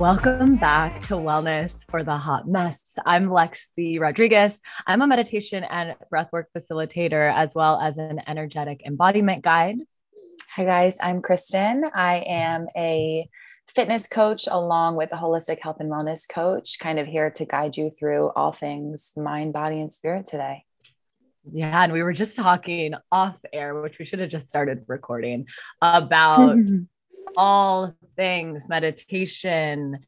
Welcome back to Wellness for the Hot Mess. I'm Lexi Rodriguez. I'm a meditation and breathwork facilitator, as well as an energetic embodiment guide. Hi, guys. I'm Kristen. I am a fitness coach along with a holistic health and wellness coach, kind of here to guide you through all things mind, body, and spirit today. Yeah, and we were just talking off air, which we should have just started recording about all things meditation,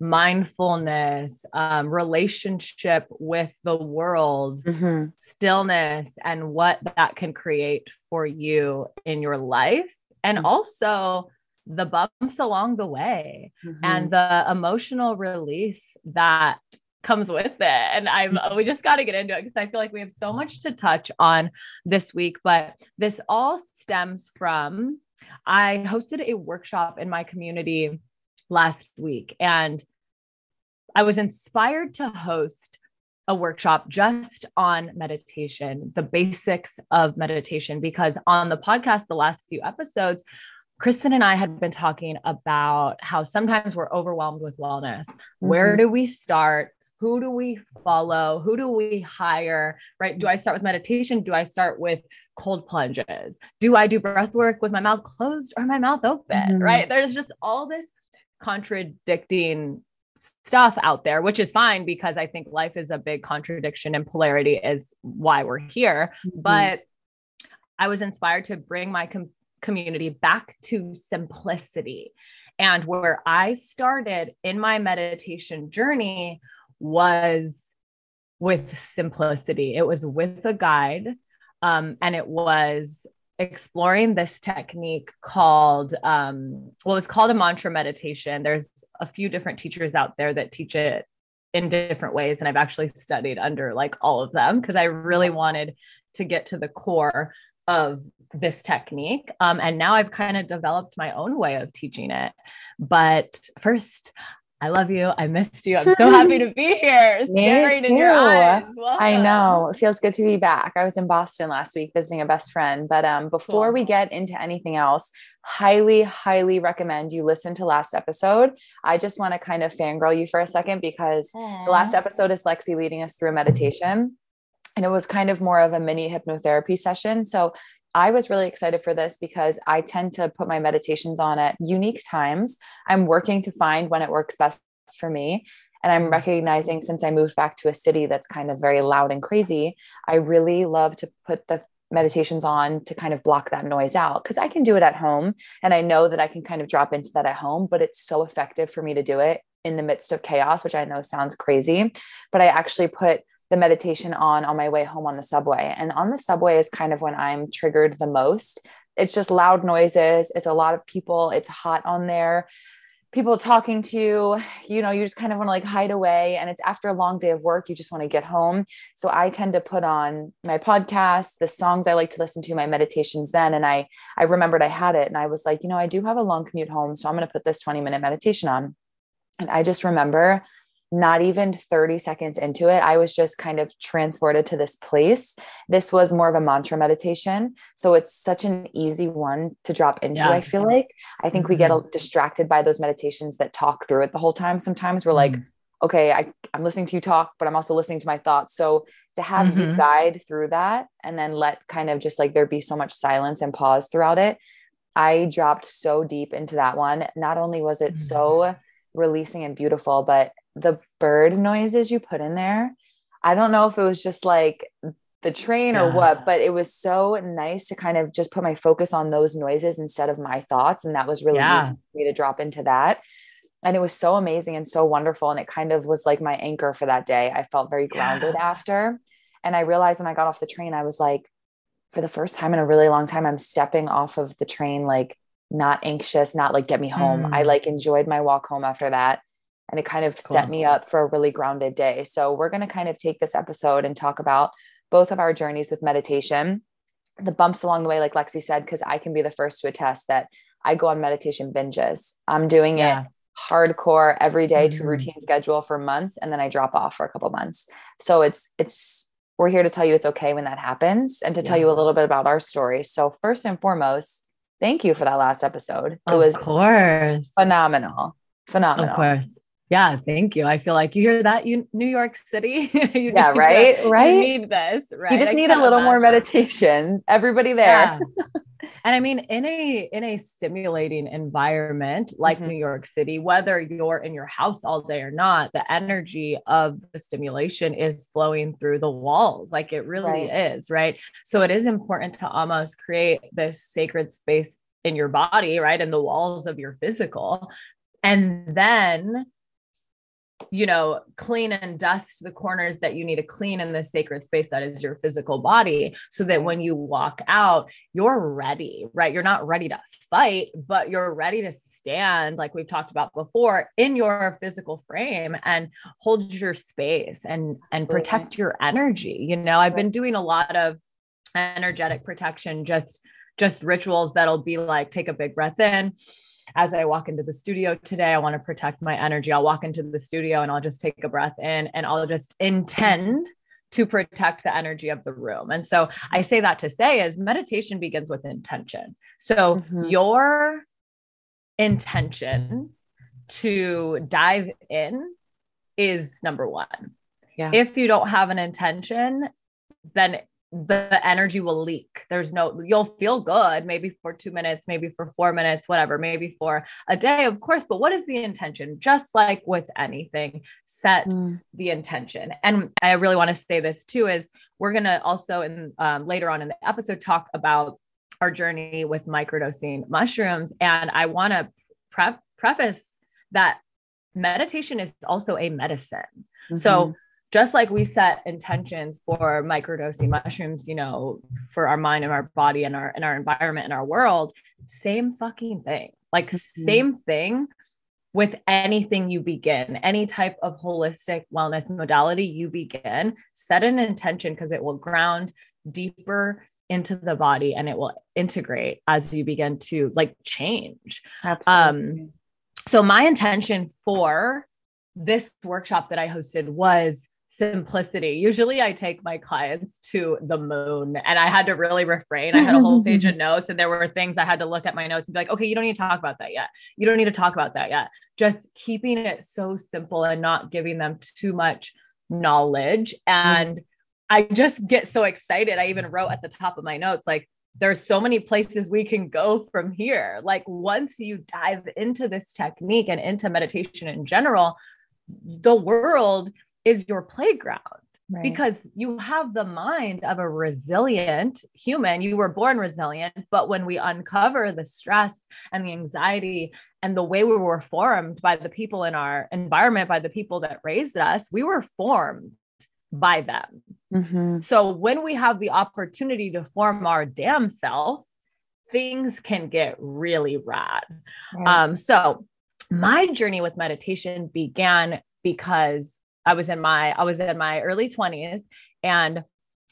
mindfulness, um, relationship with the world, mm-hmm. stillness, and what that can create for you in your life. And mm-hmm. also the bumps along the way mm-hmm. and the emotional release that comes with it. And I'm we just got to get into it because I feel like we have so much to touch on this week. But this all stems from I hosted a workshop in my community last week and I was inspired to host a workshop just on meditation, the basics of meditation, because on the podcast, the last few episodes, Kristen and I had been talking about how sometimes we're overwhelmed with wellness. Mm-hmm. Where do we start? Who do we follow? Who do we hire? Right? Do I start with meditation? Do I start with cold plunges? Do I do breath work with my mouth closed or my mouth open? Mm-hmm. Right? There's just all this contradicting stuff out there, which is fine because I think life is a big contradiction and polarity is why we're here. Mm-hmm. But I was inspired to bring my com- community back to simplicity. And where I started in my meditation journey was with simplicity. It was with a guide, um, and it was exploring this technique called um, well it's called a mantra meditation there's a few different teachers out there that teach it in different ways and i've actually studied under like all of them because i really wanted to get to the core of this technique um, and now i've kind of developed my own way of teaching it but first I love you. I missed you. I'm so happy to be here. Staring in your eyes. I know. It feels good to be back. I was in Boston last week visiting a best friend. But um, before cool. we get into anything else, highly, highly recommend you listen to last episode. I just want to kind of fangirl you for a second because Aww. the last episode is Lexi leading us through a meditation. And it was kind of more of a mini hypnotherapy session. So I was really excited for this because I tend to put my meditations on at unique times. I'm working to find when it works best for me. And I'm mm. recognizing since I moved back to a city that's kind of very loud and crazy, I really love to put the meditations on to kind of block that noise out because I can do it at home. And I know that I can kind of drop into that at home, but it's so effective for me to do it in the midst of chaos, which I know sounds crazy. But I actually put the meditation on on my way home on the subway. And on the subway is kind of when I'm triggered the most. It's just loud noises, it's a lot of people, it's hot on there. People talking to you, you know, you just kind of want to like hide away. And it's after a long day of work, you just want to get home. So I tend to put on my podcast, the songs I like to listen to, my meditations then. And I I remembered I had it and I was like, you know, I do have a long commute home. So I'm going to put this 20 minute meditation on. And I just remember not even 30 seconds into it, I was just kind of transported to this place. This was more of a mantra meditation. So it's such an easy one to drop into, yeah. I feel like. I think mm-hmm. we get mm-hmm. distracted by those meditations that talk through it the whole time. Sometimes we're mm-hmm. like, okay, I, I'm listening to you talk, but I'm also listening to my thoughts. So to have mm-hmm. you guide through that and then let kind of just like there be so much silence and pause throughout it, I dropped so deep into that one. Not only was it so mm-hmm. Releasing and beautiful, but the bird noises you put in there. I don't know if it was just like the train or what, but it was so nice to kind of just put my focus on those noises instead of my thoughts. And that was really yeah. me to drop into that. And it was so amazing and so wonderful. And it kind of was like my anchor for that day. I felt very grounded yeah. after. And I realized when I got off the train, I was like, for the first time in a really long time, I'm stepping off of the train, like not anxious, not like get me home. Mm. I like enjoyed my walk home after that and it kind of cool. set me up for a really grounded day. So we're going to kind of take this episode and talk about both of our journeys with meditation, the bumps along the way, like Lexi said, because I can be the first to attest that I go on meditation binges. I'm doing yeah. it hardcore every day mm-hmm. to routine schedule for months and then I drop off for a couple months. So it's it's we're here to tell you it's okay when that happens and to yeah. tell you a little bit about our story. So first and foremost, thank you for that last episode. It was of was course phenomenal. Phenomenal. Of course. Yeah, thank you. I feel like you hear that, you New York City. you yeah, right. To, right. You need this, right? You just I need a little imagine. more meditation. Everybody there. Yeah. and I mean, in a in a stimulating environment like mm-hmm. New York City, whether you're in your house all day or not, the energy of the stimulation is flowing through the walls. Like it really right. is, right? So it is important to almost create this sacred space in your body, right? In the walls of your physical. And then you know, clean and dust the corners that you need to clean in the sacred space that is your physical body so that when you walk out, you're ready, right? You're not ready to fight, but you're ready to stand, like we've talked about before, in your physical frame and hold your space and and protect your energy. You know, I've been doing a lot of energetic protection, just just rituals that'll be like take a big breath in as I walk into the studio today, I want to protect my energy. I'll walk into the studio and I'll just take a breath in and I'll just intend to protect the energy of the room. And so I say that to say is meditation begins with intention. So mm-hmm. your intention to dive in is number 1. Yeah. If you don't have an intention, then the energy will leak. There's no, you'll feel good maybe for two minutes, maybe for four minutes, whatever, maybe for a day, of course. But what is the intention? Just like with anything, set mm. the intention. And I really want to say this too is we're going to also, in um, later on in the episode, talk about our journey with microdosing mushrooms. And I want to pre- preface that meditation is also a medicine. Mm-hmm. So just like we set intentions for microdosing mushrooms, you know, for our mind and our body and our and our environment and our world, same fucking thing. Like mm-hmm. same thing with anything you begin, any type of holistic wellness modality you begin, set an intention because it will ground deeper into the body and it will integrate as you begin to like change. Absolutely. Um, so my intention for this workshop that I hosted was simplicity. Usually I take my clients to the moon and I had to really refrain. I had a whole page of notes and there were things I had to look at my notes and be like, okay, you don't need to talk about that yet. You don't need to talk about that yet. Just keeping it so simple and not giving them too much knowledge. And. I just get so excited. I even wrote at the top of my notes, like, there's so many places we can go from here. Like, once you dive into this technique and into meditation in general, the world is your playground. Right. Because you have the mind of a resilient human. You were born resilient, but when we uncover the stress and the anxiety and the way we were formed by the people in our environment, by the people that raised us, we were formed by them. Mm-hmm. So when we have the opportunity to form our damn self, things can get really rad. Right. Um, so my journey with meditation began because I was in my I was in my early 20s and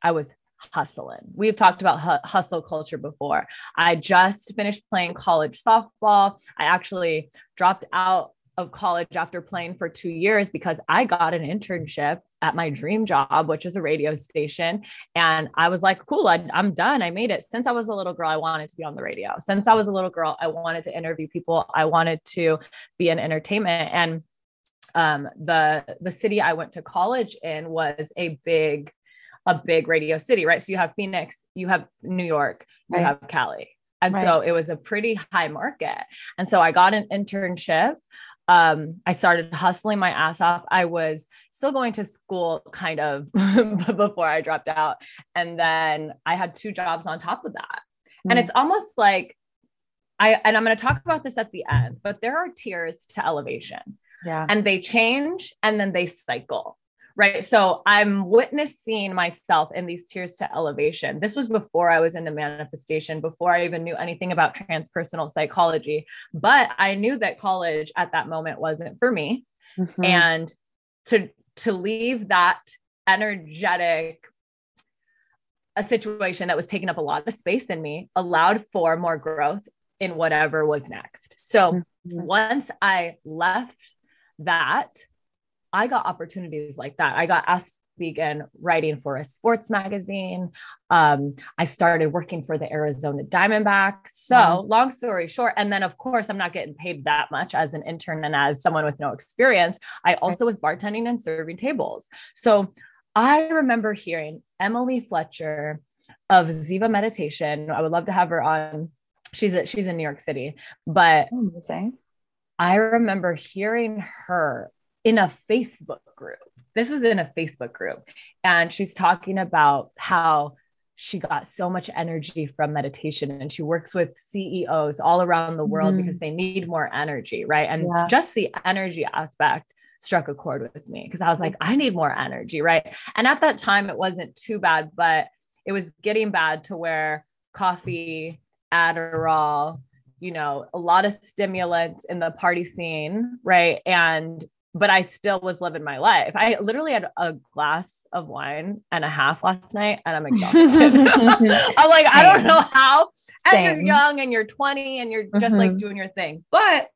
I was hustling. We've talked about hu- hustle culture before. I just finished playing college softball. I actually dropped out of college after playing for 2 years because I got an internship at my dream job, which is a radio station. And I was like, cool, I, am done. I made it. Since I was a little girl, I wanted to be on the radio. Since I was a little girl, I wanted to interview people. I wanted to be in entertainment. And um, the the city I went to college in was a big a big radio city, right? So you have Phoenix, you have New York, you right. have Cali. And right. so it was a pretty high market. And so I got an internship. Um, I started hustling my ass off. I was still going to school kind of before I dropped out. And then I had two jobs on top of that. Mm. And it's almost like I, and I'm going to talk about this at the end, but there are tiers to elevation. Yeah. And they change and then they cycle. Right. So I'm witnessing myself in these tiers to elevation. This was before I was into manifestation, before I even knew anything about transpersonal psychology. But I knew that college at that moment wasn't for me. Mm-hmm. And to to leave that energetic a situation that was taking up a lot of space in me allowed for more growth in whatever was next. So mm-hmm. once I left that, I got opportunities like that. I got asked began writing for a sports magazine. Um, I started working for the Arizona Diamondbacks. So, mm-hmm. long story short, and then of course, I'm not getting paid that much as an intern and as someone with no experience. I also was bartending and serving tables. So, I remember hearing Emily Fletcher of Ziva Meditation. I would love to have her on. She's a, she's in New York City, but Amazing. I remember hearing her in a Facebook group this is in a Facebook group. And she's talking about how she got so much energy from meditation and she works with CEOs all around the world mm-hmm. because they need more energy, right? And yeah. just the energy aspect struck a chord with me because I was like, I need more energy, right? And at that time, it wasn't too bad, but it was getting bad to where coffee, Adderall, you know, a lot of stimulants in the party scene, right? And but I still was living my life. I literally had a glass of wine and a half last night and I'm exhausted. I'm like, Same. I don't know how. Same. And you're young and you're 20 and you're just mm-hmm. like doing your thing. But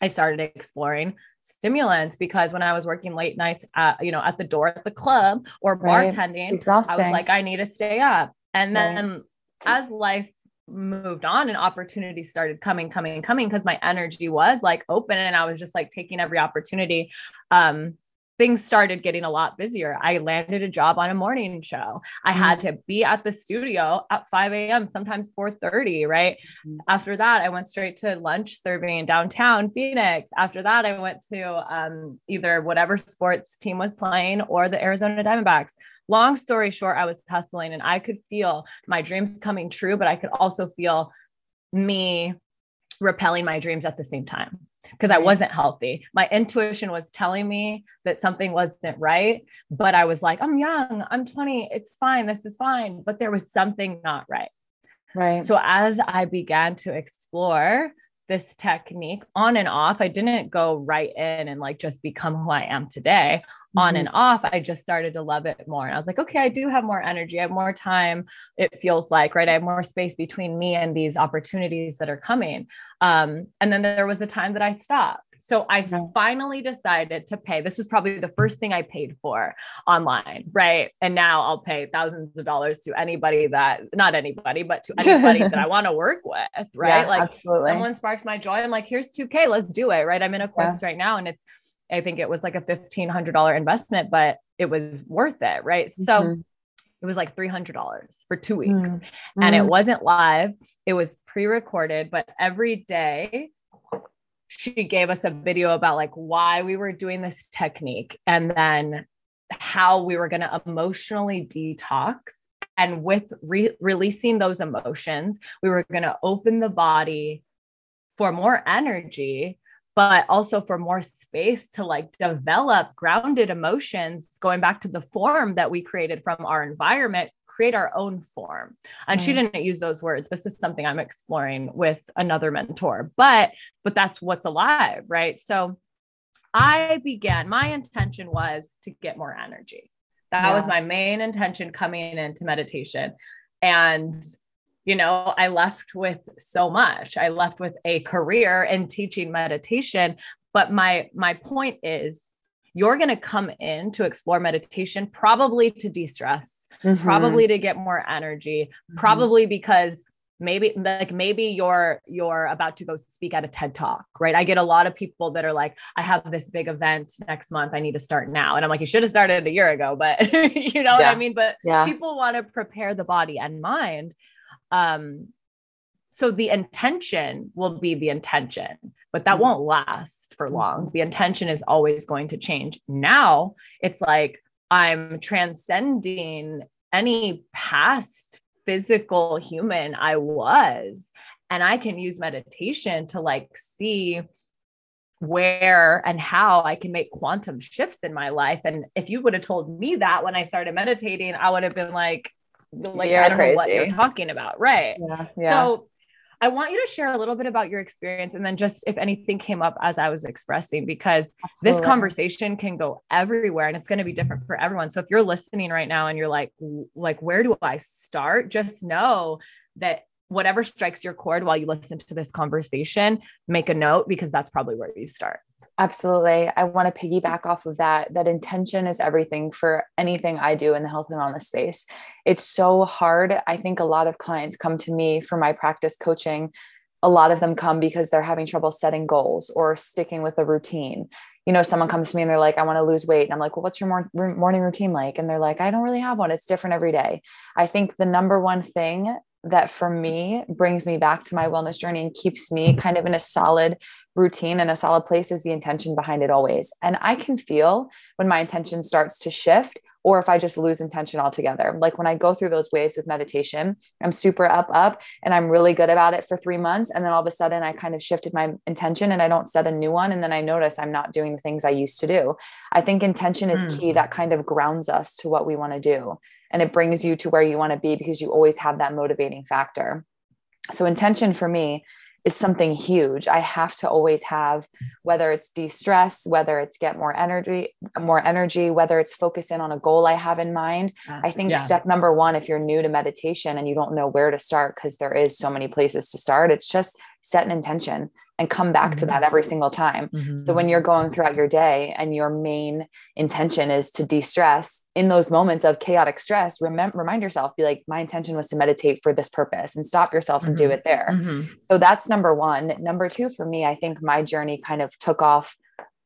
I started exploring stimulants because when I was working late nights at, you know, at the door at the club or bartending, right. I was like, I need to stay up. And then right. as life moved on and opportunities started coming coming coming because my energy was like open and i was just like taking every opportunity um things started getting a lot busier. I landed a job on a morning show. I mm-hmm. had to be at the studio at 5 a.m., sometimes 4:30. Right. Mm-hmm. After that, I went straight to lunch serving in downtown Phoenix. After that, I went to um, either whatever sports team was playing or the Arizona Diamondbacks. Long story short, I was hustling and I could feel my dreams coming true, but I could also feel me repelling my dreams at the same time because I wasn't healthy. My intuition was telling me that something wasn't right, but I was like, I'm young, I'm 20, it's fine, this is fine. But there was something not right. Right. So as I began to explore this technique on and off, I didn't go right in and like just become who I am today. Mm-hmm. On and off, I just started to love it more. And I was like, okay, I do have more energy. I have more time. It feels like, right? I have more space between me and these opportunities that are coming. Um, and then there was a time that I stopped. So I finally decided to pay. This was probably the first thing I paid for online, right? And now I'll pay thousands of dollars to anybody that, not anybody, but to anybody that I want to work with, right? Yeah, like absolutely. someone sparks my joy. I'm like, here's 2K, let's do it, right? I'm in a course yeah. right now and it's, I think it was like a $1,500 investment, but it was worth it, right? Mm-hmm. So it was like $300 for two weeks mm-hmm. and it mm. wasn't live. It was pre recorded, but every day she gave us a video about like why we were doing this technique and then how we were going to emotionally detox. And with re- releasing those emotions we were going to open the body for more energy but also for more space to like develop grounded emotions going back to the form that we created from our environment create our own form. And mm. she didn't use those words. This is something I'm exploring with another mentor, but but that's what's alive, right? So I began, my intention was to get more energy. That yeah. was my main intention coming into meditation. And you know, I left with so much. I left with a career in teaching meditation, but my my point is you're going to come in to explore meditation probably to de-stress mm-hmm. probably to get more energy, mm-hmm. probably because maybe like maybe you're you're about to go speak at a TED talk, right? I get a lot of people that are like, I have this big event next month. I need to start now. And I'm like, you should have started a year ago, but you know yeah. what I mean? But yeah. people want to prepare the body and mind. Um, so the intention will be the intention, but that mm-hmm. won't last for long. The intention is always going to change. Now it's like I'm transcending any past physical human I was. And I can use meditation to like see where and how I can make quantum shifts in my life. And if you would have told me that when I started meditating, I would have been like, like you're I don't crazy. know what you're talking about. Right. Yeah, yeah. So I want you to share a little bit about your experience and then just if anything came up as I was expressing, because Absolutely. this conversation can go everywhere and it's going to be different for everyone. So if you're listening right now and you're like, like, where do I start? Just know that whatever strikes your chord while you listen to this conversation, make a note because that's probably where you start. Absolutely. I want to piggyback off of that. That intention is everything for anything I do in the health and wellness space. It's so hard. I think a lot of clients come to me for my practice coaching. A lot of them come because they're having trouble setting goals or sticking with a routine. You know, someone comes to me and they're like, I want to lose weight. And I'm like, well, what's your mor- morning routine like? And they're like, I don't really have one. It's different every day. I think the number one thing that for me brings me back to my wellness journey and keeps me kind of in a solid routine and a solid place is the intention behind it always. And I can feel when my intention starts to shift or if I just lose intention altogether. Like when I go through those waves with meditation, I'm super up, up, and I'm really good about it for three months. And then all of a sudden, I kind of shifted my intention and I don't set a new one. And then I notice I'm not doing the things I used to do. I think intention is mm. key that kind of grounds us to what we want to do and it brings you to where you want to be because you always have that motivating factor. So, intention for me is something huge. I have to always have whether it's de-stress, whether it's get more energy, more energy, whether it's focus in on a goal I have in mind. I think yeah. step number 1 if you're new to meditation and you don't know where to start because there is so many places to start, it's just set an intention and come back mm-hmm. to that every single time. Mm-hmm. So when you're going throughout your day and your main intention is to de-stress in those moments of chaotic stress, remember remind yourself, be like, my intention was to meditate for this purpose and stop yourself mm-hmm. and do mm-hmm. it there. Mm-hmm. So that's number one. Number two, for me, I think my journey kind of took off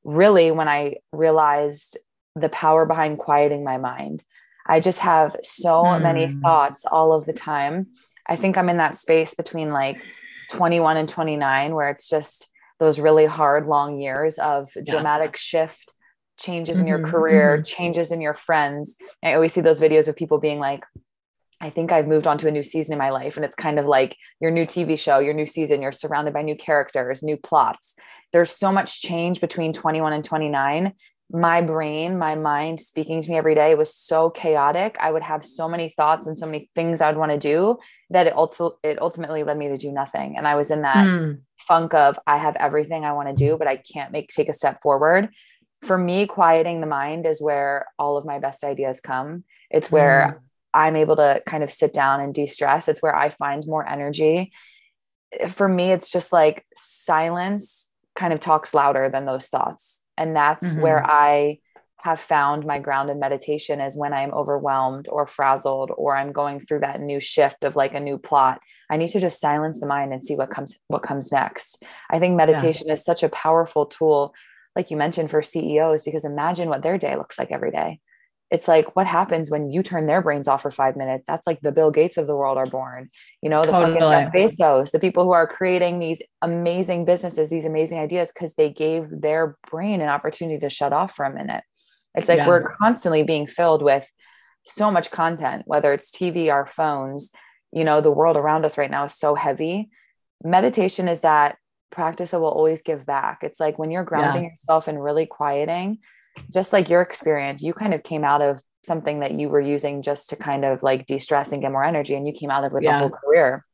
really when I realized the power behind quieting my mind. I just have so many mm. thoughts all of the time. I think I'm in that space between like 21 and 29 where it's just those really hard long years of dramatic yeah. shift changes mm-hmm, in your mm-hmm, career mm-hmm. changes in your friends i always see those videos of people being like I think I've moved on to a new season in my life. And it's kind of like your new TV show, your new season, you're surrounded by new characters, new plots. There's so much change between 21 and 29 my brain, my mind speaking to me every day was so chaotic. I would have so many thoughts and so many things I would want to do that it also it ultimately led me to do nothing. And I was in that mm. funk of I have everything I want to do, but I can't make take a step forward. For me, quieting the mind is where all of my best ideas come. It's where mm. I'm able to kind of sit down and de-stress. It's where I find more energy. For me, it's just like silence kind of talks louder than those thoughts and that's mm-hmm. where I have found my ground in meditation is when I'm overwhelmed or frazzled or I'm going through that new shift of like a new plot. I need to just silence the mind and see what comes what comes next. I think meditation yeah. is such a powerful tool like you mentioned for CEOs because imagine what their day looks like every day it's like what happens when you turn their brains off for five minutes that's like the bill gates of the world are born you know the totally. fucking jeff bezos the people who are creating these amazing businesses these amazing ideas because they gave their brain an opportunity to shut off for a minute it's like yeah. we're constantly being filled with so much content whether it's tv our phones you know the world around us right now is so heavy meditation is that practice that will always give back it's like when you're grounding yeah. yourself and really quieting just like your experience, you kind of came out of something that you were using just to kind of like de-stress and get more energy and you came out of it with yeah. a whole career.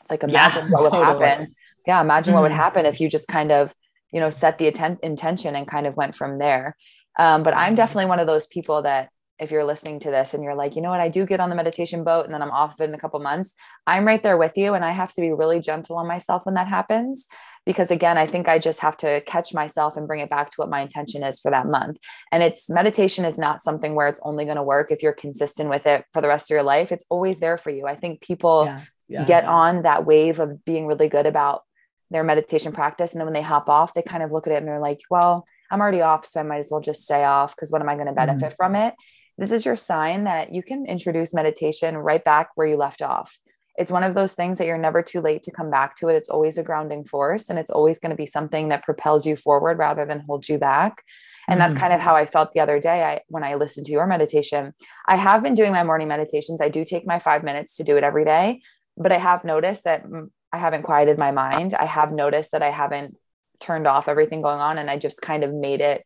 It's like imagine yeah, what would totally. happen. Yeah, imagine mm-hmm. what would mm-hmm. happen if you just kind of, you know, set the atten- intention and kind of went from there. Um, but I'm definitely one of those people that if you're listening to this and you're like, you know what, I do get on the meditation boat and then I'm off in a couple months, I'm right there with you. And I have to be really gentle on myself when that happens because again i think i just have to catch myself and bring it back to what my intention is for that month. And it's meditation is not something where it's only going to work if you're consistent with it for the rest of your life. It's always there for you. I think people yeah, yeah. get on that wave of being really good about their meditation practice and then when they hop off they kind of look at it and they're like well i'm already off so i might as well just stay off because what am i going to benefit mm-hmm. from it? This is your sign that you can introduce meditation right back where you left off it's one of those things that you're never too late to come back to it. It's always a grounding force and it's always going to be something that propels you forward rather than holds you back. And mm-hmm. that's kind of how I felt the other day I when I listened to your meditation. I have been doing my morning meditations. I do take my 5 minutes to do it every day, but I have noticed that I haven't quieted my mind. I have noticed that I haven't turned off everything going on and I just kind of made it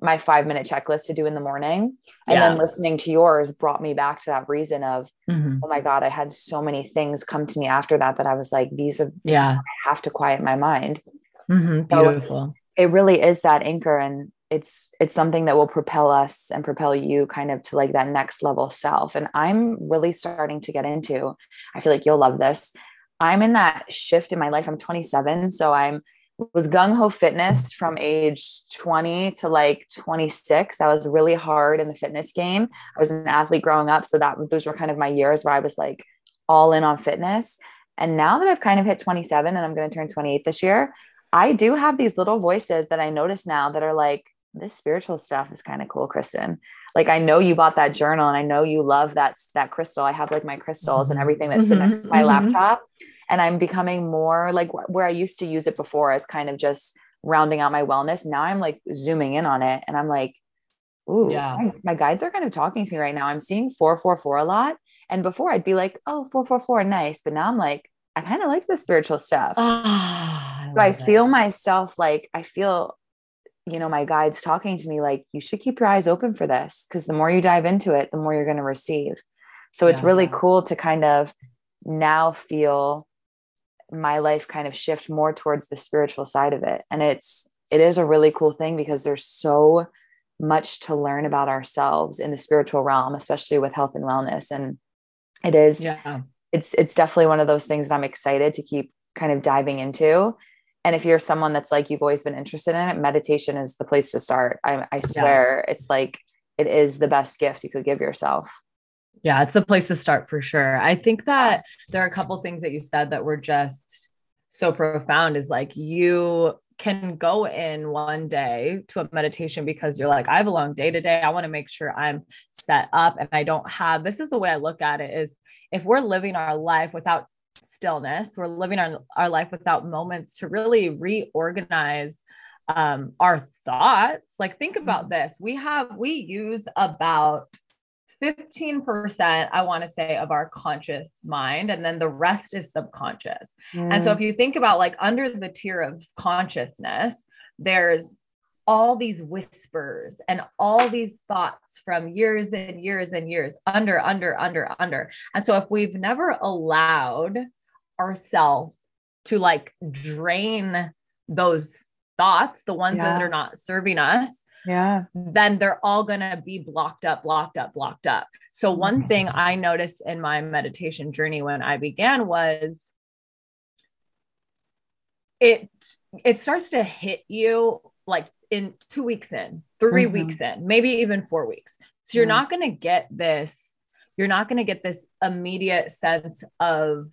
my five minute checklist to do in the morning. And yeah. then listening to yours brought me back to that reason of, mm-hmm. oh my God, I had so many things come to me after that that I was like, these are, yeah, I have to quiet my mind. Mm-hmm. Beautiful. So it really is that anchor. And it's, it's something that will propel us and propel you kind of to like that next level self. And I'm really starting to get into, I feel like you'll love this I'm in that shift in my life. I'm 27. So I'm was gung ho fitness from age 20 to like 26. I was really hard in the fitness game. I was an athlete growing up. So that those were kind of my years where I was like all in on fitness. And now that I've kind of hit 27 and I'm going to turn 28 this year, I do have these little voices that I notice now that are like, this spiritual stuff is kind of cool, Kristen. Like I know you bought that journal and I know you love that that crystal. I have like my crystals and everything that's mm-hmm, next to my mm-hmm. laptop. And I'm becoming more like where I used to use it before as kind of just rounding out my wellness. Now I'm like zooming in on it and I'm like, ooh, yeah. my, my guides are kind of talking to me right now. I'm seeing 444 a lot. And before I'd be like, oh, 444, nice. But now I'm like, I kind of like the spiritual stuff. I so I feel myself like I feel you know, my guides talking to me like, you should keep your eyes open for this because the more you dive into it, the more you're going to receive. So yeah. it's really cool to kind of now feel my life kind of shift more towards the spiritual side of it. And it's, it is a really cool thing because there's so much to learn about ourselves in the spiritual realm, especially with health and wellness. And it is, yeah. it's, it's definitely one of those things that I'm excited to keep kind of diving into and if you're someone that's like you've always been interested in it meditation is the place to start i, I swear yeah. it's like it is the best gift you could give yourself yeah it's the place to start for sure i think that there are a couple things that you said that were just so profound is like you can go in one day to a meditation because you're like i have a long day today i want to make sure i'm set up and i don't have this is the way i look at it is if we're living our life without stillness. We're living our, our life without moments to really reorganize um, our thoughts. Like, think about mm-hmm. this. We have, we use about 15%, I want to say, of our conscious mind, and then the rest is subconscious. Mm. And so, if mm. you think about like under the tier of consciousness, there's all these whispers and all these thoughts from years and years and years under, under, under, under. And so, if we've never allowed ourselves to like drain those thoughts, the ones yeah. that are not serving us, yeah, then they're all going to be blocked up, blocked up, blocked up. So, one mm-hmm. thing I noticed in my meditation journey when I began was it it starts to hit you like in two weeks in, 3 mm-hmm. weeks in, maybe even four weeks. So you're mm-hmm. not going to get this, you're not going to get this immediate sense of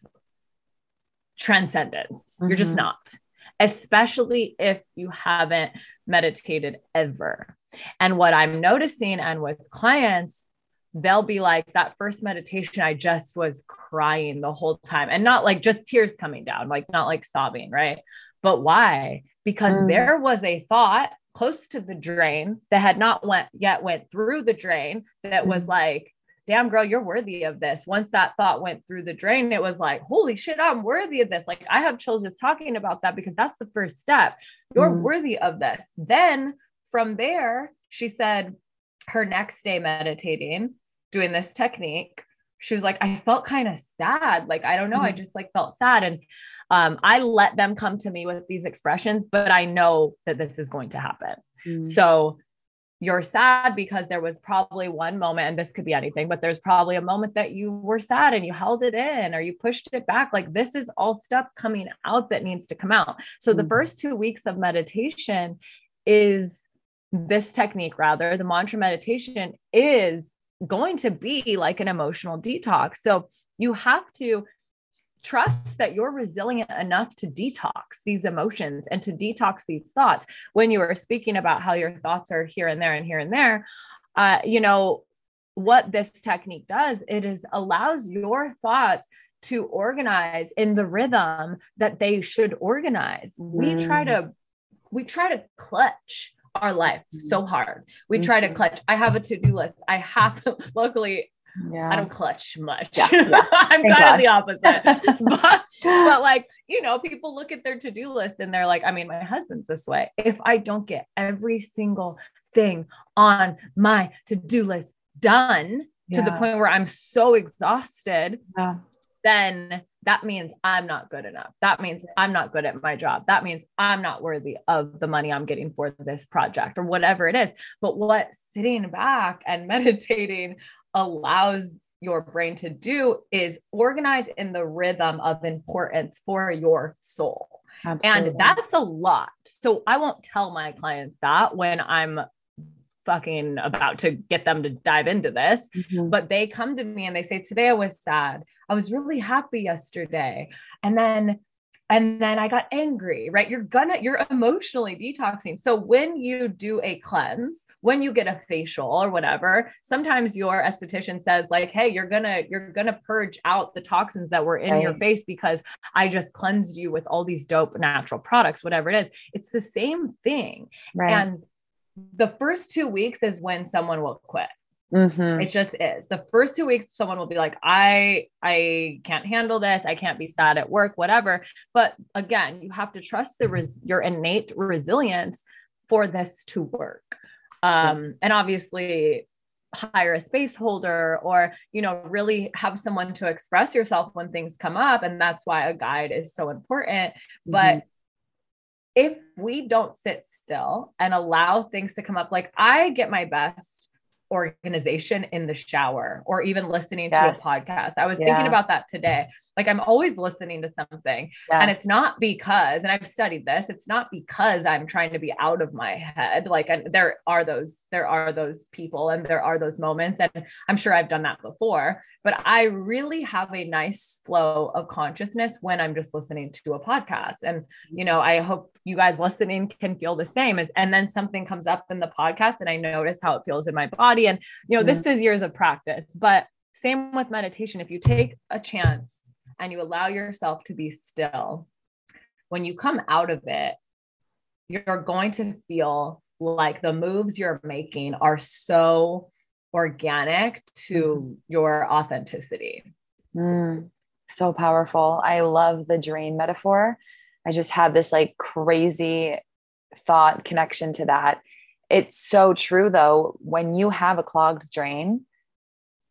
transcendence. Mm-hmm. You're just mm-hmm. not, especially if you haven't meditated ever. And what I'm noticing and with clients, they'll be like, that first meditation, I just was crying the whole time and not like just tears coming down, like not like sobbing, right? But why? Because mm. there was a thought close to the drain that had not went yet went through the drain that mm-hmm. was like damn girl you're worthy of this once that thought went through the drain it was like holy shit i'm worthy of this like i have chills just talking about that because that's the first step you're mm-hmm. worthy of this then from there she said her next day meditating doing this technique she was like i felt kind of sad like i don't know mm-hmm. i just like felt sad and um, I let them come to me with these expressions, but I know that this is going to happen. Mm. So you're sad because there was probably one moment, and this could be anything, but there's probably a moment that you were sad and you held it in or you pushed it back. Like this is all stuff coming out that needs to come out. So mm. the first two weeks of meditation is this technique, rather, the mantra meditation is going to be like an emotional detox. So you have to trust that you're resilient enough to detox these emotions and to detox these thoughts. When you were speaking about how your thoughts are here and there and here and there, uh, you know, what this technique does, it is allows your thoughts to organize in the rhythm that they should organize. Mm. We try mm. to we try to clutch our life so mm. hard. We try to mm-hmm. clutch. I have a to-do list. I have luckily yeah. I don't clutch much. Yeah, yeah. I'm Thank kind God. of the opposite. but, but like, you know, people look at their to-do list and they're like, I mean, my husband's this way. If I don't get every single thing on my to-do list done to the point where I'm so exhausted, then that means I'm not good enough. That means I'm not good at my job. That means I'm not worthy of the money I'm getting for this project or whatever it is. But what sitting back and meditating allows your brain to do is organize in the rhythm of importance for your soul. Absolutely. And that's a lot. So I won't tell my clients that when I'm fucking about to get them to dive into this, mm-hmm. but they come to me and they say, Today I was sad. I was really happy yesterday. And then and then I got angry, right? You're gonna, you're emotionally detoxing. So when you do a cleanse, when you get a facial or whatever, sometimes your esthetician says, like, hey, you're gonna, you're gonna purge out the toxins that were in right. your face because I just cleansed you with all these dope natural products, whatever it is. It's the same thing. Right. And the first two weeks is when someone will quit. Mm-hmm. It just is. The first two weeks, someone will be like, I I can't handle this. I can't be sad at work, whatever. But again, you have to trust the res- your innate resilience for this to work. Um, and obviously hire a space holder or you know really have someone to express yourself when things come up and that's why a guide is so important mm-hmm. but if we don't sit still and allow things to come up like i get my best organization in the shower or even listening yes. to a podcast. I was yeah. thinking about that today. Like I'm always listening to something. Yes. And it's not because, and I've studied this, it's not because I'm trying to be out of my head. Like and there are those, there are those people and there are those moments. And I'm sure I've done that before, but I really have a nice flow of consciousness when I'm just listening to a podcast. And, you know, I hope you guys listening can feel the same as, and then something comes up in the podcast and I notice how it feels in my body. And, you know, mm-hmm. this is years of practice, but same with meditation. If you take a chance and you allow yourself to be still, when you come out of it, you're going to feel like the moves you're making are so organic to mm-hmm. your authenticity. Mm, so powerful. I love the drain metaphor. I just had this like crazy thought connection to that. It's so true though. When you have a clogged drain,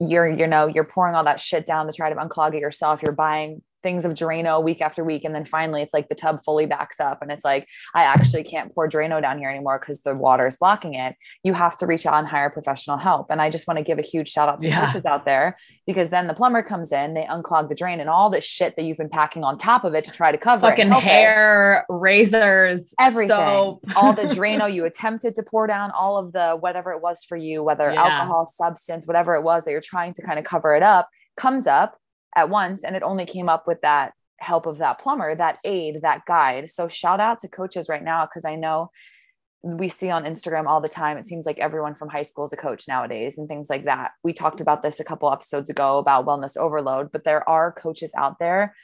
you're you know you're pouring all that shit down to try to unclog it yourself. You're buying things of Drano week after week. And then finally it's like the tub fully backs up and it's like, I actually can't pour Drano down here anymore because the water is blocking it. You have to reach out and hire professional help. And I just want to give a huge shout out to yeah. coaches out there because then the plumber comes in, they unclog the drain and all the shit that you've been packing on top of it to try to cover fucking hair, it. razors, everything, soap. all the Drano you attempted to pour down, all of the whatever it was for you, whether yeah. alcohol, substance, whatever it was that you're trying to kind of cover it up comes up at once and it only came up with that help of that plumber that aid that guide. So shout out to coaches right now because i know we see on instagram all the time it seems like everyone from high school is a coach nowadays and things like that. We talked about this a couple episodes ago about wellness overload but there are coaches out there.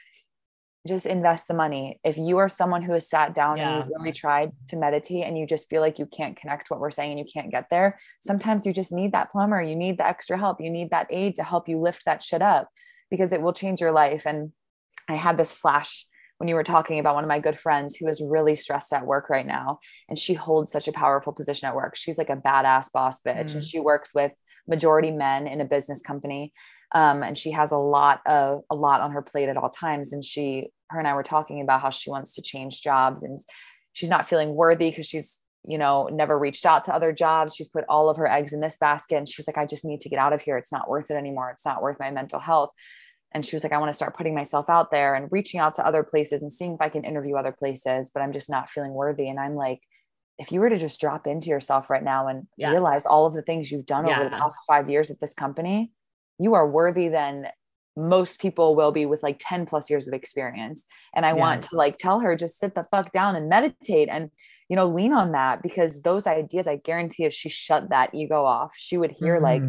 Just invest the money. If you are someone who has sat down yeah. and you've really tried to meditate and you just feel like you can't connect what we're saying and you can't get there sometimes you just need that plumber. You need the extra help. You need that aid to help you lift that shit up because it will change your life. And I had this flash when you were talking about one of my good friends who is really stressed at work right now. And she holds such a powerful position at work. She's like a badass boss bitch. Mm. And she works with majority men in a business company. Um, and she has a lot of a lot on her plate at all times. And she, her and I were talking about how she wants to change jobs and she's not feeling worthy because she's you know, never reached out to other jobs. She's put all of her eggs in this basket. And she's like, I just need to get out of here. It's not worth it anymore. It's not worth my mental health and she was like i want to start putting myself out there and reaching out to other places and seeing if i can interview other places but i'm just not feeling worthy and i'm like if you were to just drop into yourself right now and yeah. realize all of the things you've done yeah. over the past five years at this company you are worthy than most people will be with like 10 plus years of experience and i yeah. want to like tell her just sit the fuck down and meditate and you know lean on that because those ideas i guarantee if she shut that ego off she would hear mm-hmm. like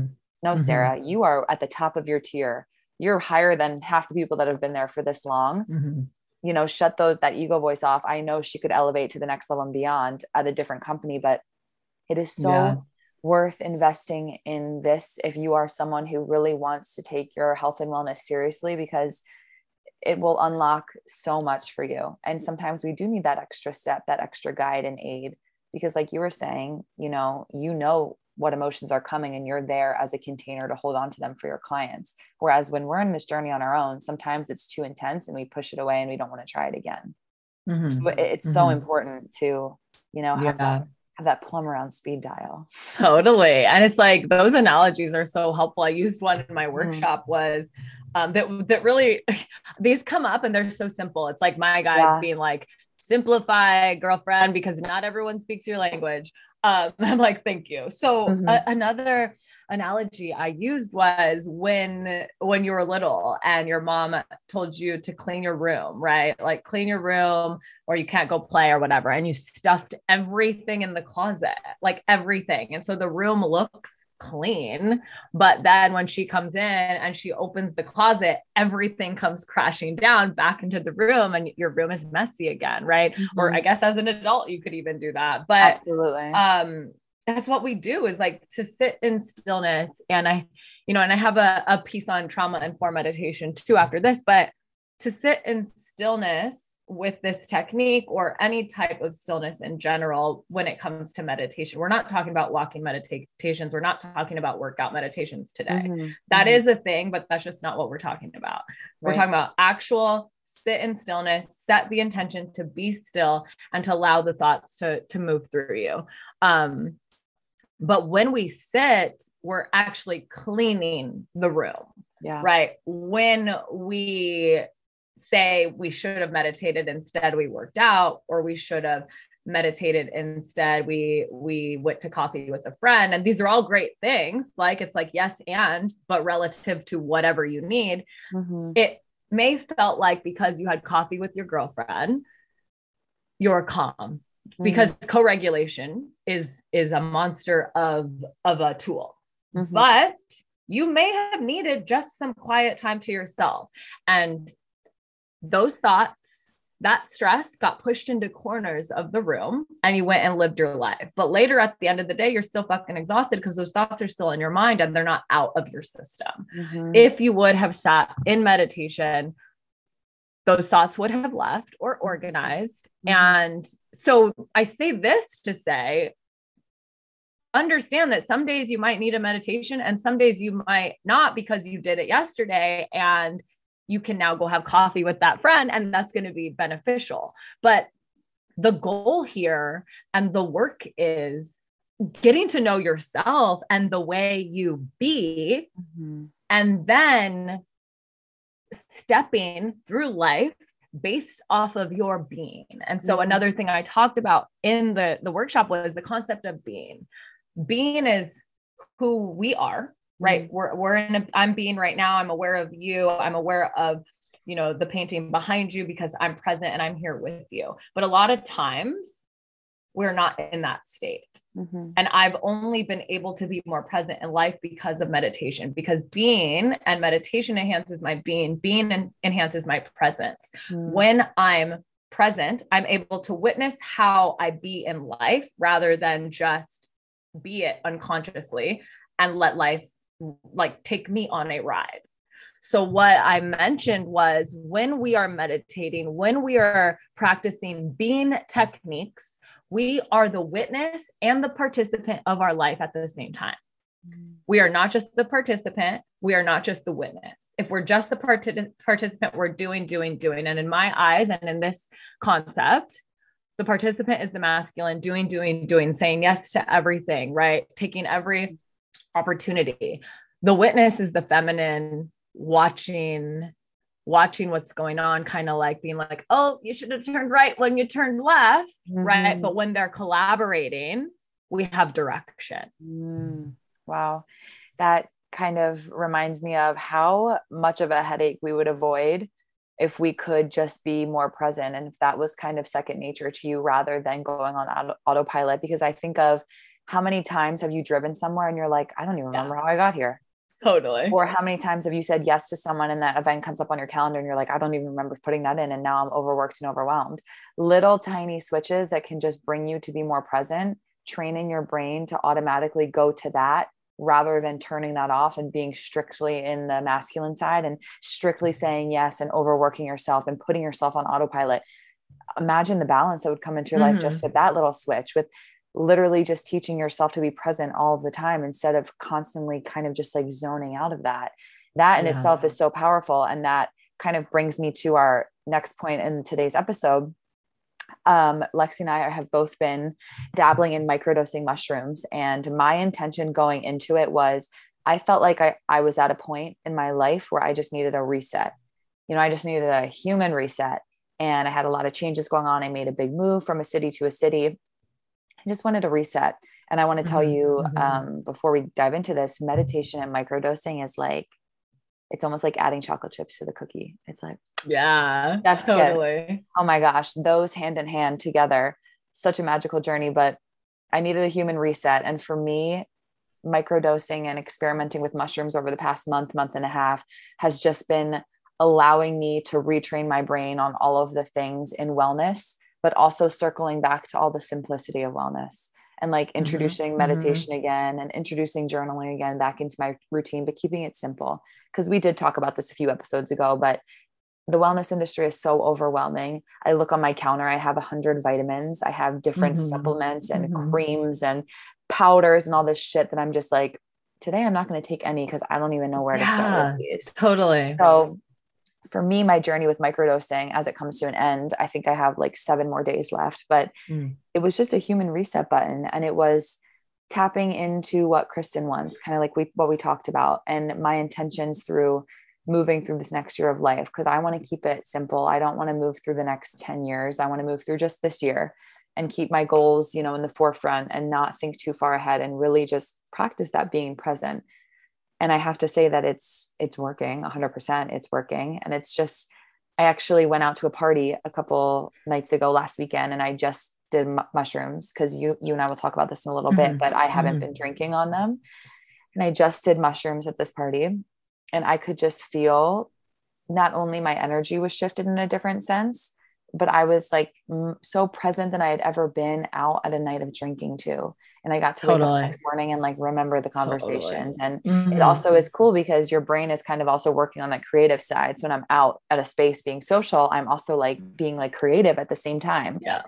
no mm-hmm. sarah you are at the top of your tier you're higher than half the people that have been there for this long mm-hmm. you know shut those that ego voice off i know she could elevate to the next level and beyond at a different company but it is so yeah. worth investing in this if you are someone who really wants to take your health and wellness seriously because it will unlock so much for you and sometimes we do need that extra step that extra guide and aid because like you were saying you know you know what emotions are coming and you're there as a container to hold on to them for your clients whereas when we're in this journey on our own sometimes it's too intense and we push it away and we don't want to try it again mm-hmm. so it's mm-hmm. so important to you know have yeah. that have that plumber on speed dial. Totally. And it's like those analogies are so helpful. I used one in my workshop was um, that that really these come up and they're so simple. It's like my guides yeah. being like, simplify girlfriend because not everyone speaks your language. Um, I'm like, thank you. So mm-hmm. a- another analogy I used was when when you were little and your mom told you to clean your room, right? Like clean your room or you can't go play or whatever and you stuffed everything in the closet, like everything. And so the room looks clean. But then when she comes in and she opens the closet, everything comes crashing down back into the room and your room is messy again, right? Mm-hmm. Or I guess as an adult, you could even do that. But absolutely. Um, that's what we do is like to sit in stillness. And I, you know, and I have a, a piece on trauma and informed meditation too after this, but to sit in stillness with this technique or any type of stillness in general when it comes to meditation. We're not talking about walking meditations. We're not talking about workout meditations today. Mm-hmm. That mm-hmm. is a thing, but that's just not what we're talking about. Right. We're talking about actual sit in stillness, set the intention to be still and to allow the thoughts to, to move through you. Um, but when we sit, we're actually cleaning the room. Yeah. Right. When we say we should have meditated instead we worked out or we should have meditated instead we we went to coffee with a friend and these are all great things like it's like yes and but relative to whatever you need mm-hmm. it may felt like because you had coffee with your girlfriend you're calm mm-hmm. because co-regulation is is a monster of of a tool mm-hmm. but you may have needed just some quiet time to yourself and those thoughts, that stress got pushed into corners of the room and you went and lived your life. But later at the end of the day, you're still fucking exhausted because those thoughts are still in your mind and they're not out of your system. Mm-hmm. If you would have sat in meditation, those thoughts would have left or organized. Mm-hmm. And so I say this to say, understand that some days you might need a meditation and some days you might not because you did it yesterday and you can now go have coffee with that friend and that's going to be beneficial. But the goal here and the work is getting to know yourself and the way you be, mm-hmm. and then stepping through life based off of your being. And so mm-hmm. another thing I talked about in the the workshop was the concept of being. Being is who we are right mm-hmm. we're, we're in a, i'm being right now i'm aware of you i'm aware of you know the painting behind you because i'm present and i'm here with you but a lot of times we're not in that state mm-hmm. and i've only been able to be more present in life because of meditation because being and meditation enhances my being being en- enhances my presence mm-hmm. when i'm present i'm able to witness how i be in life rather than just be it unconsciously and let life like take me on a ride. So, what I mentioned was when we are meditating, when we are practicing being techniques, we are the witness and the participant of our life at the same time. Mm-hmm. We are not just the participant, we are not just the witness. If we're just the part- participant, we're doing, doing, doing. And in my eyes, and in this concept, the participant is the masculine, doing, doing, doing, saying yes to everything, right? Taking every opportunity. The witness is the feminine watching watching what's going on kind of like being like oh you should have turned right when you turned left mm-hmm. right but when they're collaborating we have direction mm. wow that kind of reminds me of how much of a headache we would avoid if we could just be more present and if that was kind of second nature to you rather than going on auto- autopilot because i think of how many times have you driven somewhere and you're like, I don't even remember yeah. how I got here? Totally. Or how many times have you said yes to someone and that event comes up on your calendar and you're like, I don't even remember putting that in. And now I'm overworked and overwhelmed. Little tiny switches that can just bring you to be more present, training your brain to automatically go to that rather than turning that off and being strictly in the masculine side and strictly saying yes and overworking yourself and putting yourself on autopilot imagine the balance that would come into your mm-hmm. life just mm-hmm. with that little switch with literally just teaching yourself to be present all the time instead of constantly kind of just like zoning out of that that in yeah. itself is so powerful and that kind of brings me to our next point in today's episode um, Lexi and I have both been dabbling in microdosing mushrooms. And my intention going into it was I felt like I, I was at a point in my life where I just needed a reset. You know, I just needed a human reset. And I had a lot of changes going on. I made a big move from a city to a city. I just wanted a reset. And I want to tell mm-hmm. you mm-hmm. um, before we dive into this, meditation and microdosing is like, it's almost like adding chocolate chips to the cookie. It's like, yeah, totally. Oh my gosh, those hand in hand together, such a magical journey. But I needed a human reset. And for me, microdosing and experimenting with mushrooms over the past month, month and a half has just been allowing me to retrain my brain on all of the things in wellness, but also circling back to all the simplicity of wellness and like mm-hmm. introducing mm-hmm. meditation mm-hmm. again and introducing journaling again back into my routine, but keeping it simple. Because we did talk about this a few episodes ago, but the wellness industry is so overwhelming. I look on my counter, I have a hundred vitamins, I have different mm-hmm. supplements and mm-hmm. creams and powders and all this shit that I'm just like, today I'm not going to take any because I don't even know where yeah, to start with these. Totally. So for me, my journey with microdosing as it comes to an end, I think I have like seven more days left, but mm. it was just a human reset button. And it was tapping into what Kristen wants, kind of like we, what we talked about and my intentions through moving through this next year of life. Cause I want to keep it simple. I don't want to move through the next 10 years. I want to move through just this year and keep my goals, you know, in the forefront and not think too far ahead and really just practice that being present. And I have to say that it's it's working 100%. It's working and it's just I actually went out to a party a couple nights ago last weekend and I just did m- mushrooms cuz you you and I will talk about this in a little mm-hmm. bit, but I haven't mm-hmm. been drinking on them. And I just did mushrooms at this party and I could just feel not only my energy was shifted in a different sense, but I was like m- so present than I had ever been out at a night of drinking too. And I got to totally. wake up next morning and like remember the conversations. Totally. And mm-hmm. it also is cool because your brain is kind of also working on that creative side. So when I'm out at a space being social, I'm also like being like creative at the same time. Yeah.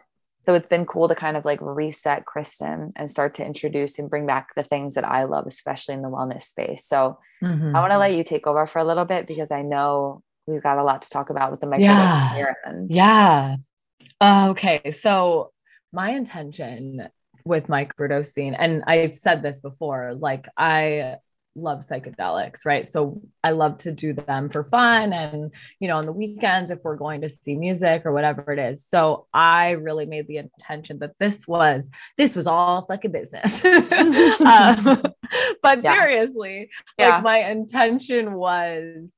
So it's been cool to kind of like reset Kristen and start to introduce and bring back the things that I love, especially in the wellness space. So mm-hmm. I want to let you take over for a little bit because I know we've got a lot to talk about with the microdosing yeah. Yeah. Uh, okay. So my intention with microdosing, and I've said this before, like I love psychedelics, right? So I love to do them for fun and, you know, on the weekends if we're going to see music or whatever it is. So I really made the intention that this was, this was all like a business. um, but yeah. seriously, yeah. like my intention was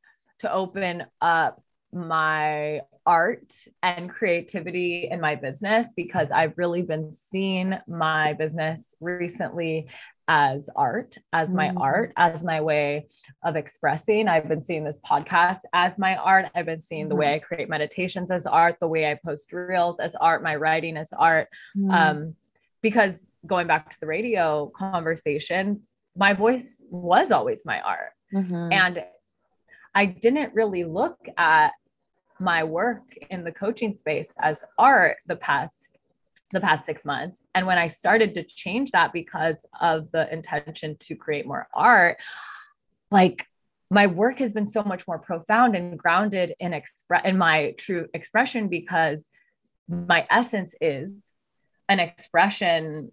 to open up my art and creativity in my business because I've really been seeing my business recently as art, as my mm. art, as my way of expressing. I've been seeing this podcast as my art. I've been seeing the way I create meditations as art, the way I post reels as art, my writing as art. Mm. Um, because going back to the radio conversation, my voice was always my art. Mm-hmm. And I didn't really look at my work in the coaching space as art the past the past 6 months. And when I started to change that because of the intention to create more art like my work has been so much more profound and grounded in express in my true expression because my essence is an expression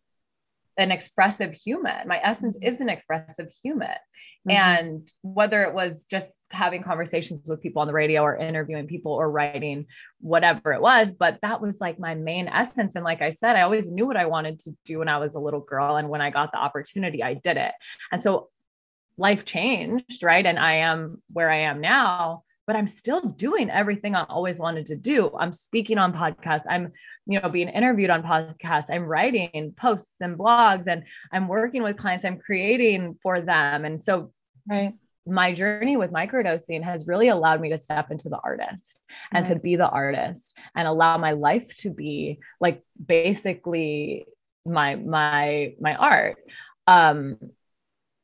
an expressive human my essence mm-hmm. is an expressive human Mm-hmm. And whether it was just having conversations with people on the radio or interviewing people or writing whatever it was, but that was like my main essence. And like I said, I always knew what I wanted to do when I was a little girl. And when I got the opportunity, I did it. And so life changed, right? And I am where I am now but I'm still doing everything I always wanted to do. I'm speaking on podcasts. I'm, you know, being interviewed on podcasts. I'm writing posts and blogs and I'm working with clients. I'm creating for them. And so right. my journey with microdosing has really allowed me to step into the artist and right. to be the artist and allow my life to be like basically my my my art. Um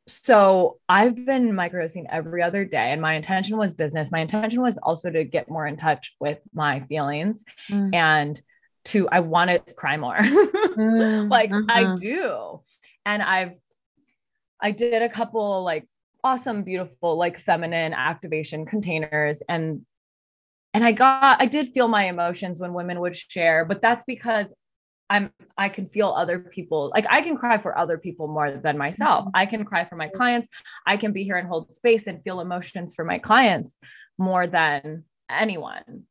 so I've been microdosing every other day, and my intention was business. My intention was also to get more in touch with my feelings mm. and to I want to cry more. mm, like mm-hmm. I do. And I've I did a couple like awesome, beautiful, like feminine activation containers. And and I got I did feel my emotions when women would share, but that's because I'm I can feel other people like I can cry for other people more than myself. Mm-hmm. I can cry for my clients. I can be here and hold space and feel emotions for my clients more than anyone.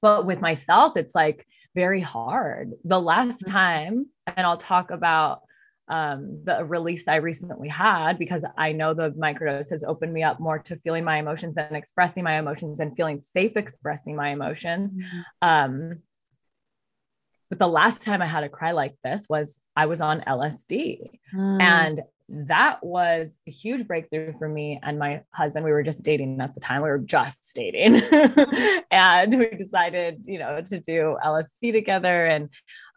But with myself, it's like very hard. The last mm-hmm. time, and I'll talk about um, the release I recently had because I know the microdose has opened me up more to feeling my emotions and expressing my emotions and feeling safe expressing my emotions. Mm-hmm. Um, but the last time I had a cry like this was I was on LSD. Mm. And that was a huge breakthrough for me and my husband. We were just dating at the time. We were just dating. and we decided, you know, to do LSD together. And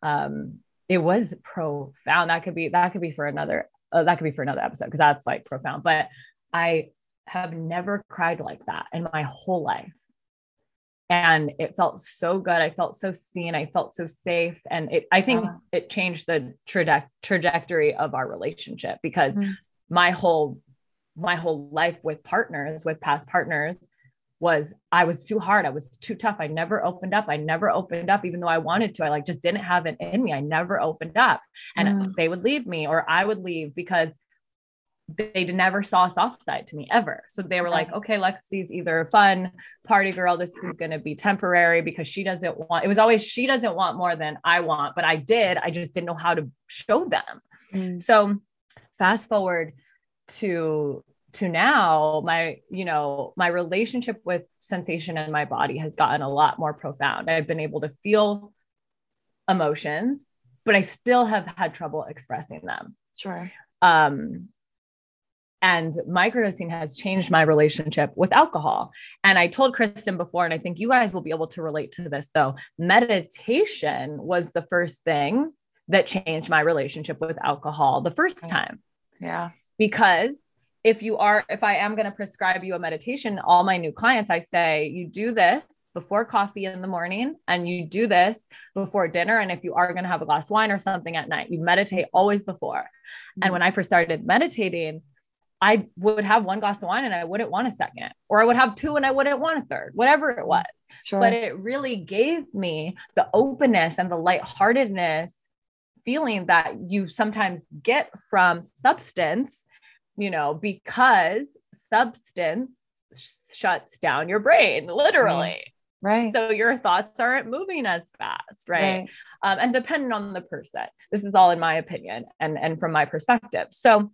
um, it was profound. That could be, that could be for another, uh, that could be for another episode because that's like profound. But I have never cried like that in my whole life and it felt so good. I felt so seen. I felt so safe. And it i think yeah. it changed the traje- trajectory of our relationship because mm. my whole my whole life with partners with past partners was i was too hard. I was too tough. I never opened up. I never opened up. Even though i wanted to i like just didn't have it in me. I never opened up. And mm. they would leave me or i would leave because they never saw a soft side to me ever. So they were like, okay, Lexi's either a fun party girl. This is going to be temporary because she doesn't want, it was always, she doesn't want more than I want, but I did. I just didn't know how to show them. Mm. So fast forward to, to now my, you know, my relationship with sensation and my body has gotten a lot more profound. I've been able to feel emotions, but I still have had trouble expressing them. Sure. Um, and microdosing has changed my relationship with alcohol. And I told Kristen before, and I think you guys will be able to relate to this though. Meditation was the first thing that changed my relationship with alcohol the first time. Yeah. Because if you are, if I am going to prescribe you a meditation, all my new clients, I say, you do this before coffee in the morning and you do this before dinner. And if you are going to have a glass of wine or something at night, you meditate always before. Mm-hmm. And when I first started meditating, I would have one glass of wine and I wouldn't want a second, or I would have two and I wouldn't want a third, whatever it was. Sure. But it really gave me the openness and the lightheartedness feeling that you sometimes get from substance, you know, because substance shuts down your brain, literally. Right. So your thoughts aren't moving as fast, right? right. Um, and depending on the person, this is all in my opinion and and from my perspective. So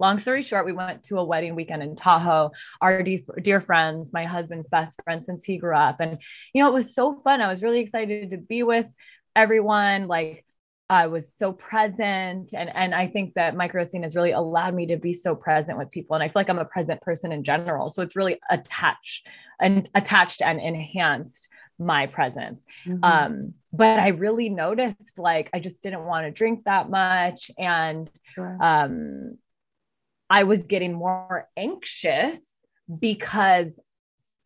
long story short, we went to a wedding weekend in Tahoe. Our dear, dear friends, my husband's best friend since he grew up. And, you know, it was so fun. I was really excited to be with everyone. Like, I was so present. And, and I think that microdosing has really allowed me to be so present with people. And I feel like I'm a present person in general. So it's really attached and attached and enhanced my presence. Mm-hmm. Um, but I really noticed like I just didn't want to drink that much. And sure. um, I was getting more anxious because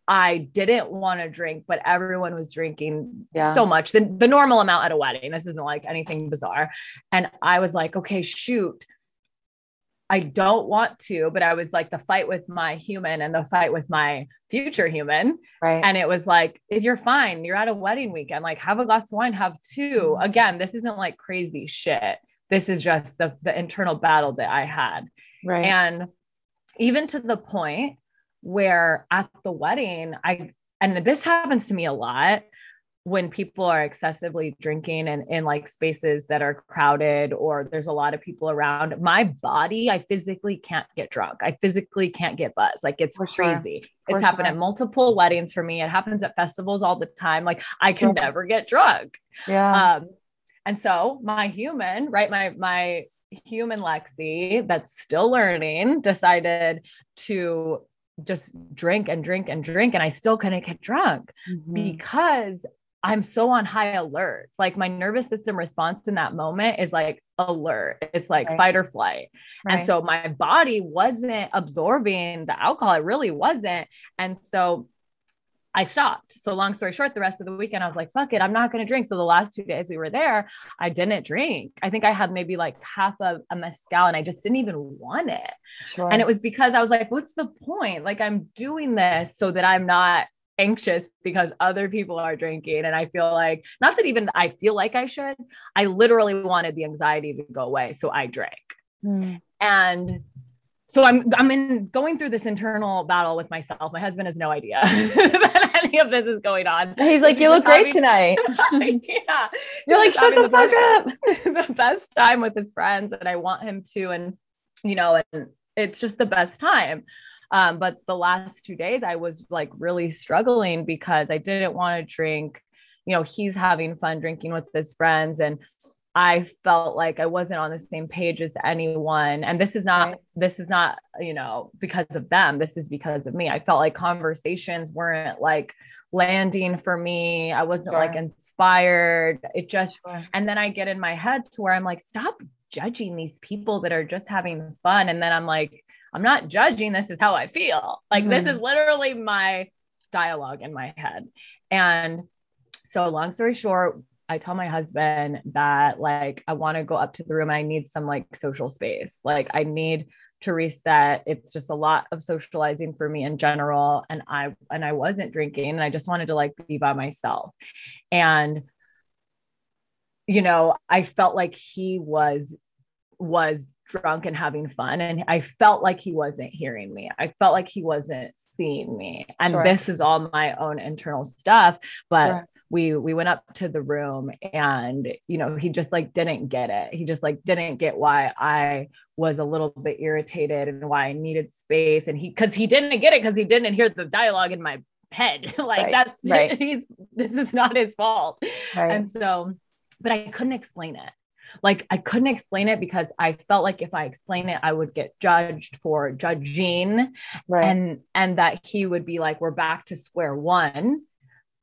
I didn't want to drink, but everyone was drinking yeah. so much, the, the normal amount at a wedding. This isn't like anything bizarre. And I was like, okay, shoot. I don't want to, but I was like the fight with my human and the fight with my future human. Right. And it was like, is you're fine. You're at a wedding weekend. Like have a glass of wine, have 2 mm-hmm. Again, this isn't like crazy shit. This is just the, the internal battle that I had. Right. And even to the point where at the wedding, I, and this happens to me a lot when people are excessively drinking and in like spaces that are crowded or there's a lot of people around my body i physically can't get drunk i physically can't get buzzed like it's for crazy sure. it's happened sure. at multiple weddings for me it happens at festivals all the time like i can sure. never get drunk yeah um and so my human right my my human Lexi that's still learning decided to just drink and drink and drink. And I still couldn't get drunk mm-hmm. because I'm so on high alert. Like my nervous system response in that moment is like alert. It's like right. fight or flight. Right. And so my body wasn't absorbing the alcohol. It really wasn't. And so I stopped. So long story short, the rest of the weekend, I was like, fuck it, I'm not going to drink. So the last two days we were there, I didn't drink. I think I had maybe like half of a mezcal and I just didn't even want it. Sure. And it was because I was like, what's the point? Like I'm doing this so that I'm not anxious because other people are drinking and i feel like not that even i feel like i should i literally wanted the anxiety to go away so i drank mm. and so I'm I'm in going through this internal battle with myself. My husband has no idea that any of this is going on. He's like, "You look great tonight." yeah, you're like, "Shut the, fuck up!" the best time with his friends, and I want him to, and you know, and it's just the best time. Um, but the last two days, I was like really struggling because I didn't want to drink. You know, he's having fun drinking with his friends, and I felt like I wasn't on the same page as anyone. And this is not, right. this is not, you know, because of them. This is because of me. I felt like conversations weren't like landing for me. I wasn't sure. like inspired. It just, sure. and then I get in my head to where I'm like, stop judging these people that are just having fun. And then I'm like, I'm not judging. This is how I feel. Like, mm-hmm. this is literally my dialogue in my head. And so, long story short, I tell my husband that like I want to go up to the room. I need some like social space. Like I need to reset. It's just a lot of socializing for me in general. And I and I wasn't drinking and I just wanted to like be by myself. And you know, I felt like he was was drunk and having fun and I felt like he wasn't hearing me. I felt like he wasn't seeing me. And sure. this is all my own internal stuff, but sure we we went up to the room and you know he just like didn't get it. He just like didn't get why i was a little bit irritated and why i needed space. And he because he didn't get it because he didn't hear the dialogue in my head. Like right, that's right. he's this is not his fault. Right. and so but i couldn't explain it. Like I couldn't explain it because I felt like if I explain it, I would get judged for judging, right. and and that he would be like, "We're back to square one,"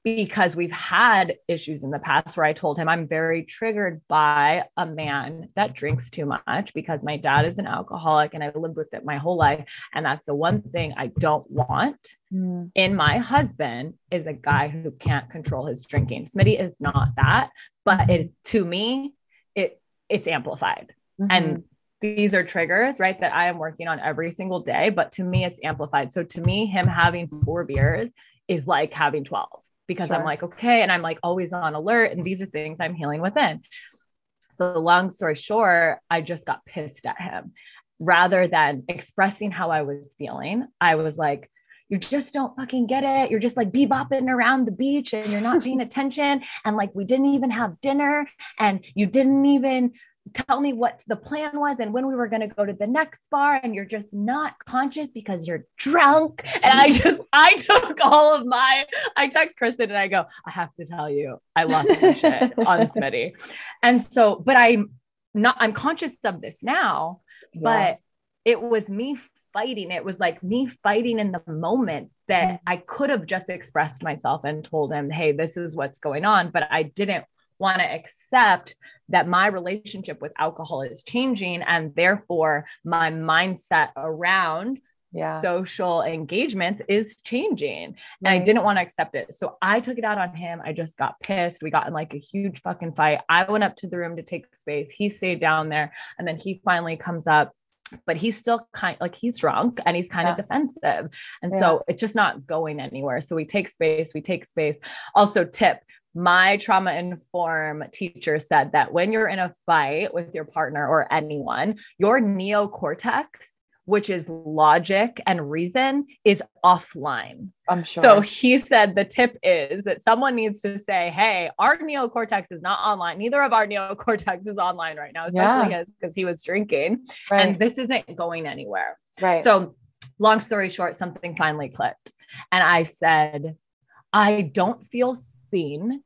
because we've had issues in the past where I told him I'm very triggered by a man that drinks too much because my dad is an alcoholic and I lived with it my whole life. And that's the one thing I don't want mm. in my husband is a guy who can't control his drinking. Smitty is not that, but it to me, it it's amplified. Mm-hmm. And these are triggers, right? That I am working on every single day, but to me, it's amplified. So to me, him having four beers is like having 12 because sure. I'm like, okay. And I'm like always on alert. And these are things I'm healing within. So, long story short, I just got pissed at him rather than expressing how I was feeling. I was like, you just don't fucking get it. You're just like bebopping around the beach and you're not paying attention. And like, we didn't even have dinner and you didn't even tell me what the plan was and when we were going to go to the next bar and you're just not conscious because you're drunk. And i just i took all of my i text kristen and i go i have to tell you i lost my shit on smitty. And so but i'm not i'm conscious of this now yeah. but it was me fighting. It was like me fighting in the moment that i could have just expressed myself and told him hey this is what's going on but i didn't want to accept that my relationship with alcohol is changing and therefore my mindset around yeah. social engagements is changing. And right. I didn't want to accept it. So I took it out on him. I just got pissed. We got in like a huge fucking fight. I went up to the room to take space. He stayed down there. And then he finally comes up but he's still kind like he's drunk and he's kind yeah. of defensive and yeah. so it's just not going anywhere so we take space we take space also tip my trauma inform teacher said that when you're in a fight with your partner or anyone, your neocortex, which is logic and reason, is offline. I'm sure. So he said the tip is that someone needs to say, Hey, our neocortex is not online. Neither of our neocortex is online right now, especially yeah. because he was drinking. Right. And this isn't going anywhere. Right. So, long story short, something finally clicked. And I said, I don't feel seen.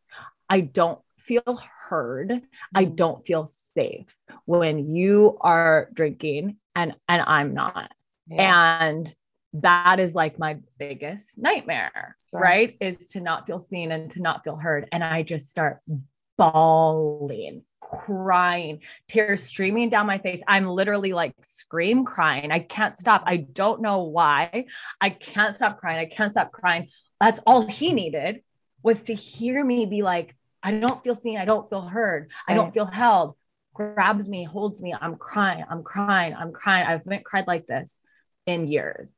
I don't feel heard. Mm. I don't feel safe when you are drinking and and I'm not. Yeah. And that is like my biggest nightmare, sure. right? Is to not feel seen and to not feel heard. And I just start bawling, crying, tears streaming down my face. I'm literally like scream crying. I can't stop. I don't know why. I can't stop crying. I can't stop crying. That's all he needed was to hear me be like, I don't feel seen. I don't feel heard. Right. I don't feel held. Grabs me, holds me. I'm crying. I'm crying. I'm crying. I haven't cried like this in years.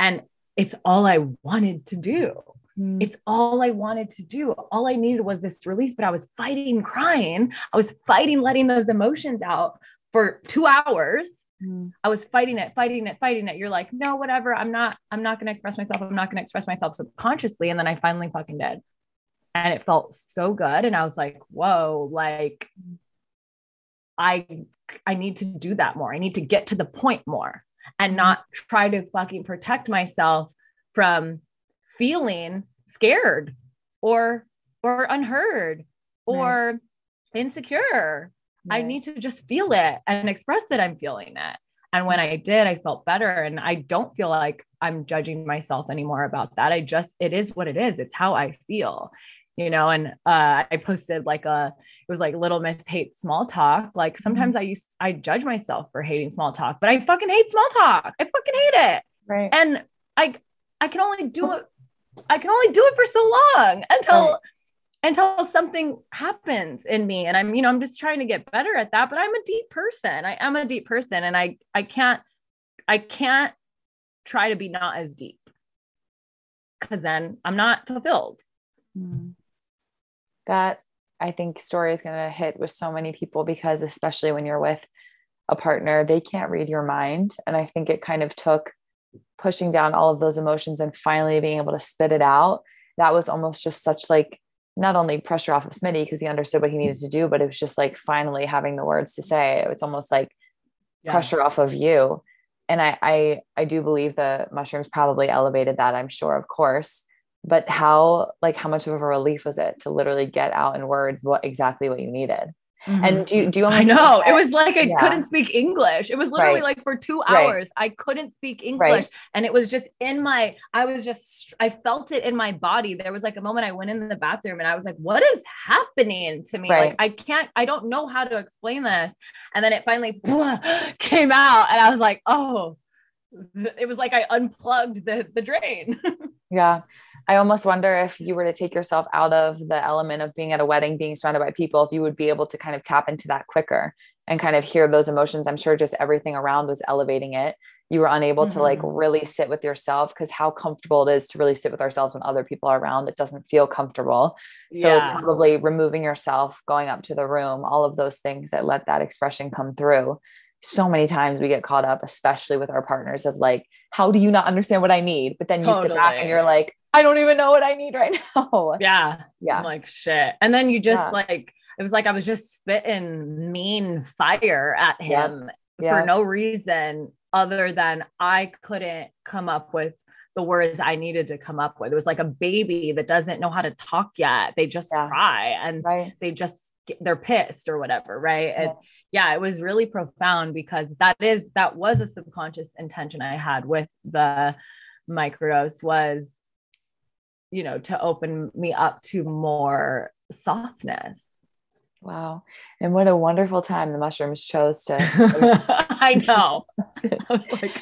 And it's all I wanted to do. Mm. It's all I wanted to do. All I needed was this release, but I was fighting crying. I was fighting letting those emotions out for two hours. Mm. I was fighting it, fighting it, fighting it. You're like, no, whatever. I'm not, I'm not going to express myself. I'm not going to express myself subconsciously. And then I finally fucking did. And it felt so good. And I was like, whoa, like I, I need to do that more. I need to get to the point more and mm. not try to fucking protect myself from feeling scared or or unheard or right. insecure. I need to just feel it and express that I'm feeling it. And when I did, I felt better. And I don't feel like I'm judging myself anymore about that. I just, it is what it is. It's how I feel, you know? And uh, I posted like a, it was like little miss hates small talk. Like mm-hmm. sometimes. I used, I judge myself for hating small talk, but I fucking hate small talk. I fucking hate it. Right. And I, I can only do it I can only do it for so long until. Until something happens in me. And I'm, you know, I'm just trying to get better at that. But I'm a deep person. I am a deep person. And I I can't I can't try to be not as deep because then I'm not fulfilled. Mm. That I think story is going to hit with so many people because, especially when you're with a partner, they can't read your mind. And I think it kind of took pushing down all of those emotions and finally being able to spit it out that was almost just such like not only pressure off of Smitty because he understood what he needed to do, but it was just like finally having the words to say. It's almost like yeah. pressure off of you. And I, I I do believe the mushrooms probably elevated that, I'm sure, of course. But how like how much of a relief was it to literally get out in words what exactly what you needed? Mm-hmm. And do, do you I know it was like I yeah. couldn't speak English. It was literally right. like for two hours, right. I couldn't speak English. Right. And it was just in my, I was just, I felt it in my body. There was like a moment I went in the bathroom and I was like, what is happening to me? Like, I can't, I don't know how to explain this. And then it finally came out and I was like, oh, it was like I unplugged the, the drain. yeah. I almost wonder if you were to take yourself out of the element of being at a wedding, being surrounded by people, if you would be able to kind of tap into that quicker and kind of hear those emotions. I'm sure just everything around was elevating it. You were unable mm-hmm. to like mm-hmm. really sit with yourself because how comfortable it is to really sit with ourselves when other people are around. It doesn't feel comfortable. So yeah. it's probably removing yourself, going up to the room, all of those things that let that expression come through so many times we get caught up, especially with our partners, of like, how do you not understand what I need? But then totally. you sit back and you're like, I don't even know what I need right now. Yeah. Yeah. I'm like, shit. And then you just yeah. like, it was like I was just spitting mean fire at him yeah. for no reason other than I couldn't come up with the words I needed to come up with. It was like a baby that doesn't know how to talk yet. They just cry and right. they just they're pissed or whatever, right? And yeah, it was really profound because that is that was a subconscious intention I had with the microdose was you know to open me up to more softness. Wow. And what a wonderful time the mushrooms chose to i know. I was like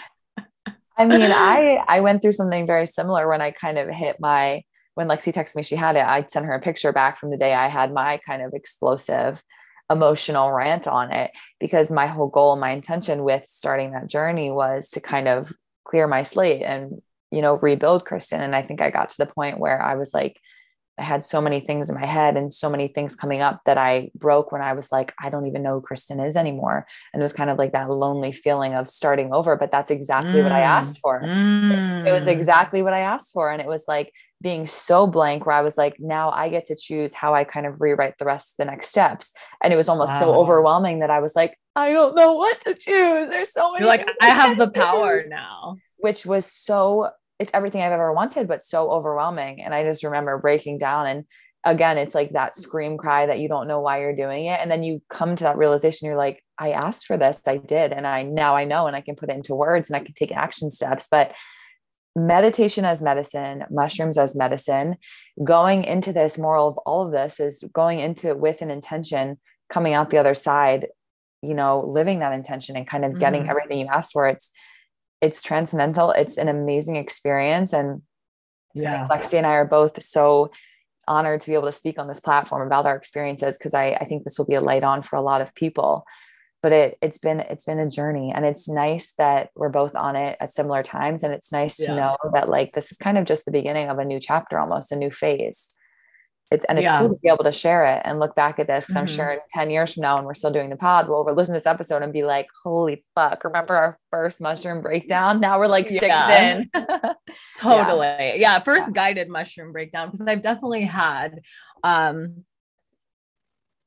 i mean i i went through something very similar when i kind of hit my when lexi texted me she had it i sent her a picture back from the day i had my kind of explosive emotional rant on it because my whole goal my intention with starting that journey was to kind of clear my slate and you know rebuild kristen and i think i got to the point where i was like i had so many things in my head and so many things coming up that i broke when i was like i don't even know who kristen is anymore and it was kind of like that lonely feeling of starting over but that's exactly mm. what i mm. asked for mm. it was exactly what i asked for and it was like being so blank where I was like, now I get to choose how I kind of rewrite the rest of the next steps. And it was almost wow. so overwhelming that I was like, I don't know what to choose. There's so many. You're like, I have the power now. Which was so, it's everything I've ever wanted, but so overwhelming. And I just remember breaking down. And again, it's like that scream cry that you don't know why you're doing it. And then you come to that realization, you're like, I asked for this, I did. And I now I know and I can put it into words and I can take action steps. But meditation as medicine, mushrooms as medicine. Going into this, moral of all of this is going into it with an intention, coming out the other side, you know, living that intention and kind of getting mm-hmm. everything you asked for. It's it's transcendental. It's an amazing experience. And yeah, Lexi and I are both so honored to be able to speak on this platform about our experiences because I, I think this will be a light on for a lot of people. but it it's been it's been a journey and it's nice that we're both on it at similar times and it's nice yeah. to know that like this is kind of just the beginning of a new chapter almost a new phase it's, and it's yeah. cool to be able to share it and look back at this because mm-hmm. I'm sure in 10 years from now, when we're still doing the pod, we'll listen to this episode and be like, holy fuck, remember our first mushroom breakdown? Now we're like six yeah. in. totally. Yeah. yeah. First guided mushroom breakdown because I've definitely had um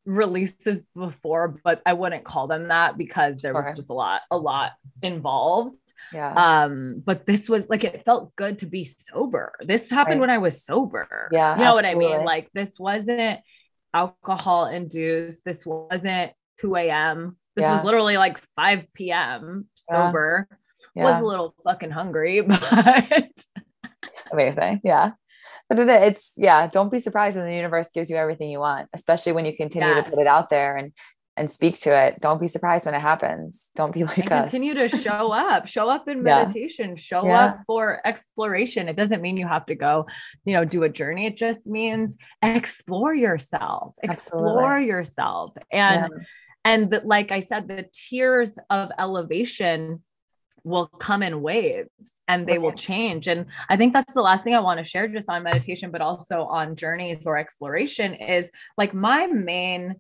releases before, but I wouldn't call them that because there was just a lot, a lot involved. Yeah. Um, but this was like it felt good to be sober. This happened right. when I was sober. Yeah. You know absolutely. what I mean? Like this wasn't alcohol induced. This wasn't 2 a.m. This yeah. was literally like 5 p.m. sober. Yeah. Was a little fucking hungry, but amazing. Yeah but it's yeah don't be surprised when the universe gives you everything you want especially when you continue yes. to put it out there and and speak to it don't be surprised when it happens don't be like and us. continue to show up show up in meditation yeah. show yeah. up for exploration it doesn't mean you have to go you know do a journey it just means explore yourself explore Absolutely. yourself and yeah. and the, like i said the tiers of elevation will come in waves and they will change. And I think that's the last thing I want to share just on meditation, but also on journeys or exploration is like my main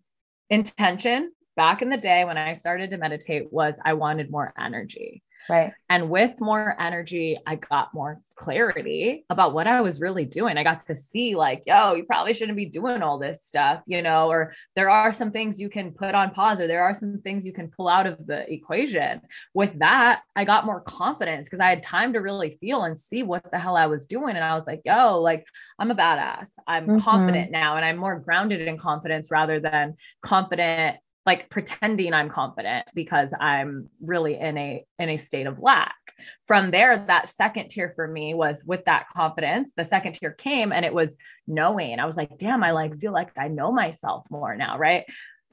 intention back in the day when I started to meditate was I wanted more energy. Right. And with more energy, I got more clarity about what I was really doing. I got to see, like, yo, you probably shouldn't be doing all this stuff, you know, or there are some things you can put on pause, or there are some things you can pull out of the equation. With that, I got more confidence because I had time to really feel and see what the hell I was doing. And I was like, yo, like, I'm a badass. I'm mm-hmm. confident now, and I'm more grounded in confidence rather than confident like pretending I'm confident because I'm really in a in a state of lack. From there, that second tier for me was with that confidence. The second tier came and it was knowing. I was like, damn, I like feel like I know myself more now, right?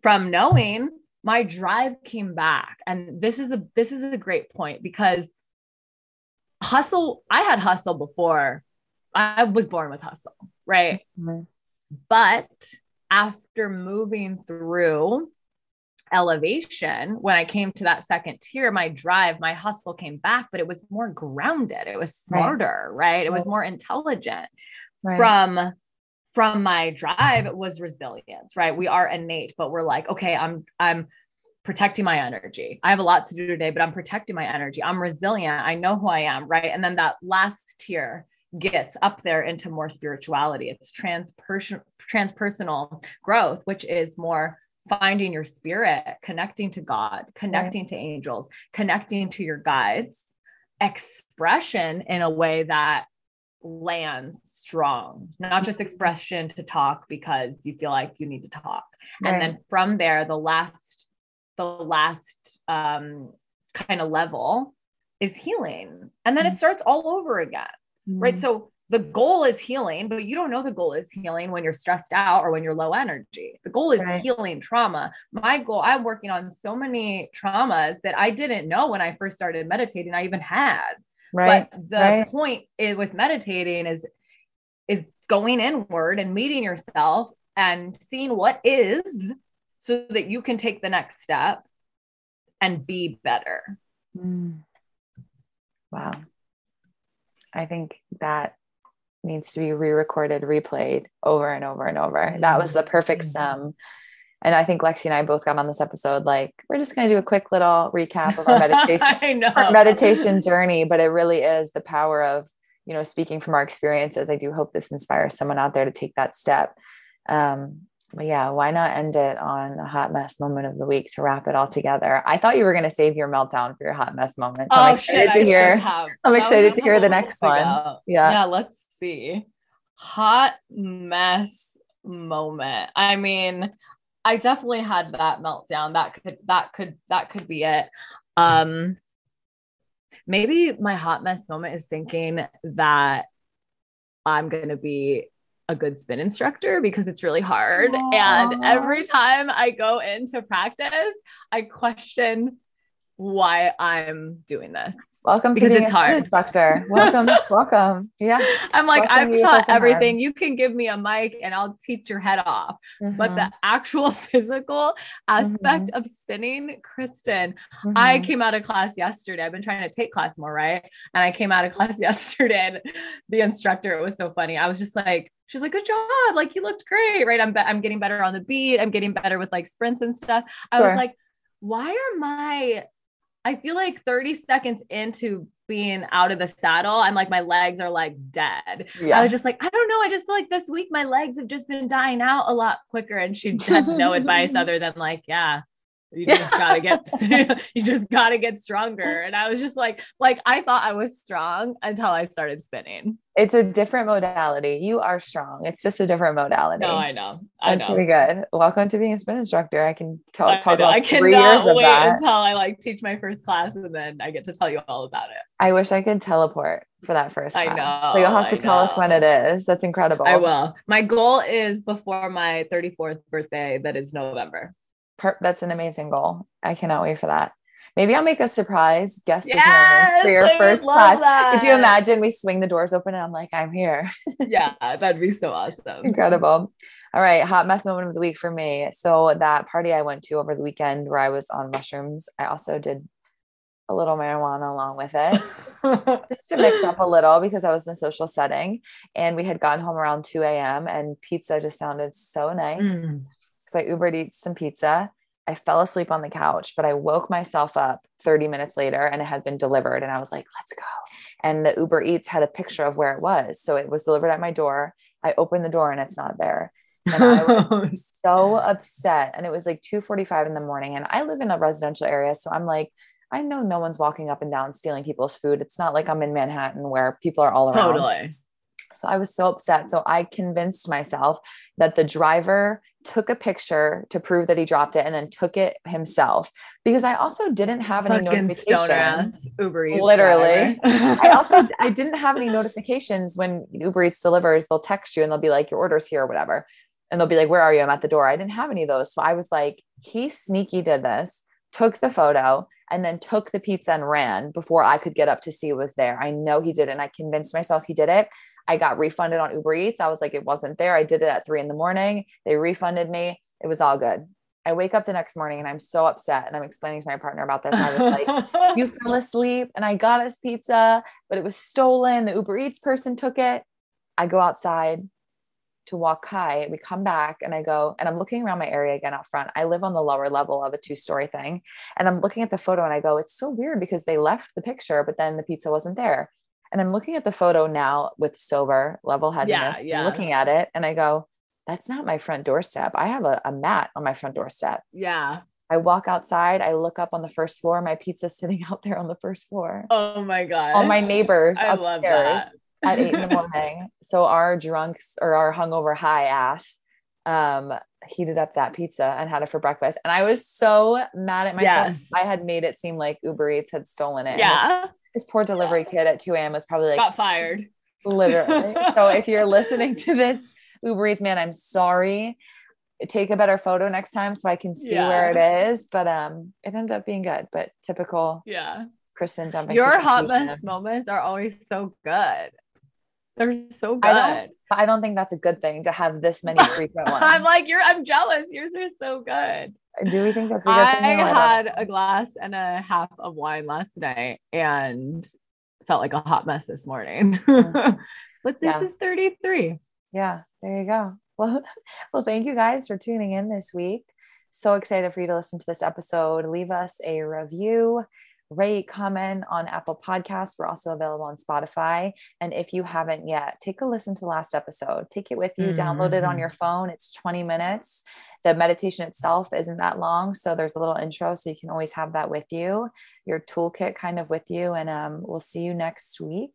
From knowing, my drive came back. And this is a this is a great point because hustle, I had hustle before. I was born with hustle, right? Mm-hmm. But after moving through elevation when i came to that second tier my drive my hustle came back but it was more grounded. It was smarter right, right? it was more intelligent. Right. from from my drive it was resilience right? We are innate but we're like okay i'm i'm protecting my energy. I have a lot to do today but i'm protecting my energy. I'm resilient. I know who i am right? And then that last tier gets up there into more spirituality. It's transperson transpersonal growth which is more finding your spirit, connecting to God, connecting right. to angels, connecting to your guides, expression in a way that lands strong, not just expression to talk because you feel like you need to talk. Right. And then from there, the last, the last um, kind of level is healing. And then mm-hmm. it starts all over again. Mm-hmm. Right. So the goal is healing, but you don't know the goal is healing when you're stressed out or when you're low energy. The goal is right. healing trauma. My goal, I'm working on so many traumas that I didn't know when I first started meditating, I even had. Right. But the right. point is, with meditating is is going inward and meeting yourself and seeing what is so that you can take the next step and be better. Mm. Wow. I think that needs to be re-recorded, replayed over and over and over. That was the perfect mm-hmm. sum. And I think Lexi and I both got on this episode like we're just going to do a quick little recap of our meditation our meditation journey, but it really is the power of, you know, speaking from our experiences. I do hope this inspires someone out there to take that step. Um, but yeah, why not end it on a hot mess moment of the week to wrap it all together? I thought you were going to save your meltdown for your hot mess moment. So oh, I'm excited shit, to hear. I'm excited to hear the next one. Yeah. Yeah. Let's see. Hot mess moment. I mean, I definitely had that meltdown. That could, that could, that could be it. Um, maybe my hot mess moment is thinking that I'm going to be a good spin instructor because it's really hard. Aww. And every time I go into practice, I question why I'm doing this. Welcome because to it's hard. instructor. Welcome, welcome. Yeah. I'm like, Welcome I've taught everything. You can give me a mic and I'll teach your head off. But Mhm, the actual physical aspect of spinning, Kristen, I mhm. came out of class yesterday. I've been trying to take class more, right? And I came out of class yesterday and the instructor, it was so funny. I was just like, she's like, good job. Like you looked great, right? I'm, be- I'm getting better on the beat. I'm getting better with like sprints and stuff. I Sure. was like, why are my, I feel like 30 seconds into being out of the saddle, I'm like, my legs are like dead. yeah. I was just like, I don't know. I just feel like this week my legs have just been dying out a lot quicker. And she had no advice other than like, yeah, you Yeah. just gotta get you just gotta get stronger. And I was just like, like I thought I was strong until I started spinning. it's a different modality. You are strong. It's just a different modality. No, I know. I That's know. pretty good. Welcome to being a spin instructor. I can talk, I, talk know. about I three years cannot wait until I like teach my first class and then I get to tell you all about it. I wish I could teleport for that first I class. know, So you'll have to I tell us when it is. That's incredible. I will. My goal is before my 34th birthday, that is November. Per- that's an amazing goal. I cannot wait for that. Maybe I'll make a surprise guest Yes, for your I first class. Could you imagine we swing the doors open and I'm like, I'm here. yeah, that'd be so awesome. Incredible. All right, hot mess moment of the week for me. So that party I went to over the weekend where I was on mushrooms, I also did a little marijuana along with it. just to mix up a little because I was in a social setting and we had gotten home around 2 a.m. and pizza just sounded so nice. Mm. So I Ubered eats some pizza. I fell asleep on the couch, but I woke myself up 30 minutes later and it had been delivered. And I was like, let's go. And the Uber Eats had a picture of where it was. So it was delivered at my door. I opened the door and it's not there. And I was so upset. And it was like 2:45 in the morning. And I live in a residential area. So I'm like, I know no one's walking up and down stealing people's food. It's not like I'm in Manhattan where people are all around. totally. So I was so upset. So I convinced myself that the driver took a picture to prove that he dropped it and then took it himself because I also didn't have any Fucking notifications. Uber Eats. Literally. I also I didn't have any notifications when Uber Eats delivers. They'll text you and they'll be like, "Your order's here" or whatever, and they'll be like, "Where are you?" I'm at the door. I didn't have any of those, so I was like, "He sneaky did this." Took the photo and then took the pizza and ran before I could get up to see it was there. I know he did and I convinced myself he did it. I got refunded on Uber Eats. I was like, it wasn't there. I did it at three in the morning. They refunded me. It was all good. I wake up the next morning and I'm so upset. And I'm explaining to my partner about this. I was like, you fell asleep and I got us pizza, but it was stolen. The Uber Eats person took it. I go outside to walk high. We come back and I go, and I'm looking around my area again out front. I live on the lower level of a two story thing. And I'm looking at the photo and I go, it's so weird because they left the picture, but then the pizza wasn't there. And I'm looking at the photo now with sober level headedness, Yeah, yeah. looking at it, and I go, that's not my front doorstep. I have a, a mat on my front doorstep. yeah. I walk outside, I look up on the first floor, my pizza's sitting out there on the first floor. Oh my god. All my neighbors I upstairs at eight in the morning. So our drunks or our hungover high ass um heated up that pizza and had it for breakfast. And I was so mad at myself. Yes. I had made it seem like Uber Eats had stolen it. Yeah. This poor delivery kid at 2 a.m. was probably like Got fired. literally. so if you're listening to this, Uber Eats man, I'm sorry. Take a better photo next time so I can see Yeah. where it is. But um it ended up being good. But typical Yeah. Kristen jumping. Your hot mess moments are always so good. They're so good. I don't I don't think that's a good thing to have this many frequent ones. I'm like, you're I'm jealous. Yours are so good. Do we think that's a good I thing? or had a glass and a half of wine last night and felt like a hot mess this morning. Mm. but this Yeah. is 33. Yeah, there you go. Well, well, thank you guys for tuning in this week. So excited for you to listen to this episode. Leave us a review, rate, comment on Apple Podcasts. We're also available on Spotify. And if you haven't yet, take a listen to last episode. Take it with you, download it on your phone. It's 20 minutes. The meditation itself isn't that long. So there's a little intro. So you can always have that with you, your toolkit kind of with you. And um, we'll see you next week.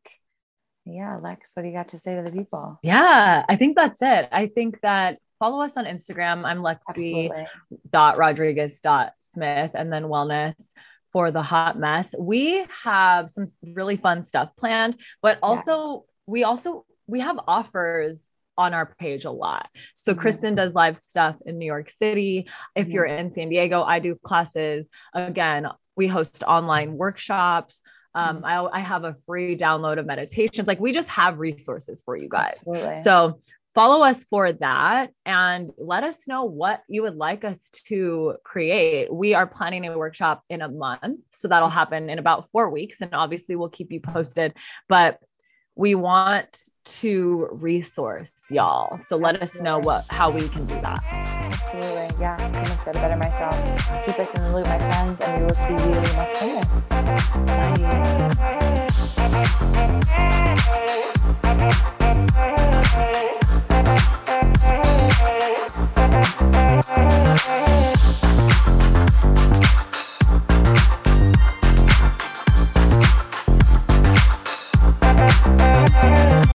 Yeah, Lex, what do you got to say to the people? Yeah, I think that's it. I think that follow us on Instagram. I'm Lexi dot Rodriguez dot Smith and then wellness for the hot mess. We have some really fun stuff planned, but also we also we have offers on our page a lot. So Mhm. Kristen does live stuff in New York City. If you're in San Diego, I do classes again we host online workshops. Um, mm-hmm. I, I have a free download of meditations. Like we just have resources for you guys. Absolutely. So follow us for that and let us know what you would like us to create. We are planning a workshop in a month. So that'll happen in about four weeks. And obviously, we'll keep you posted. But we want to resource y'all. So let us know what how we can do that. Absolutely. Yeah. I'm excited better myself. Keep us in the loop, my friends, and we will see you next Sunday. Bye.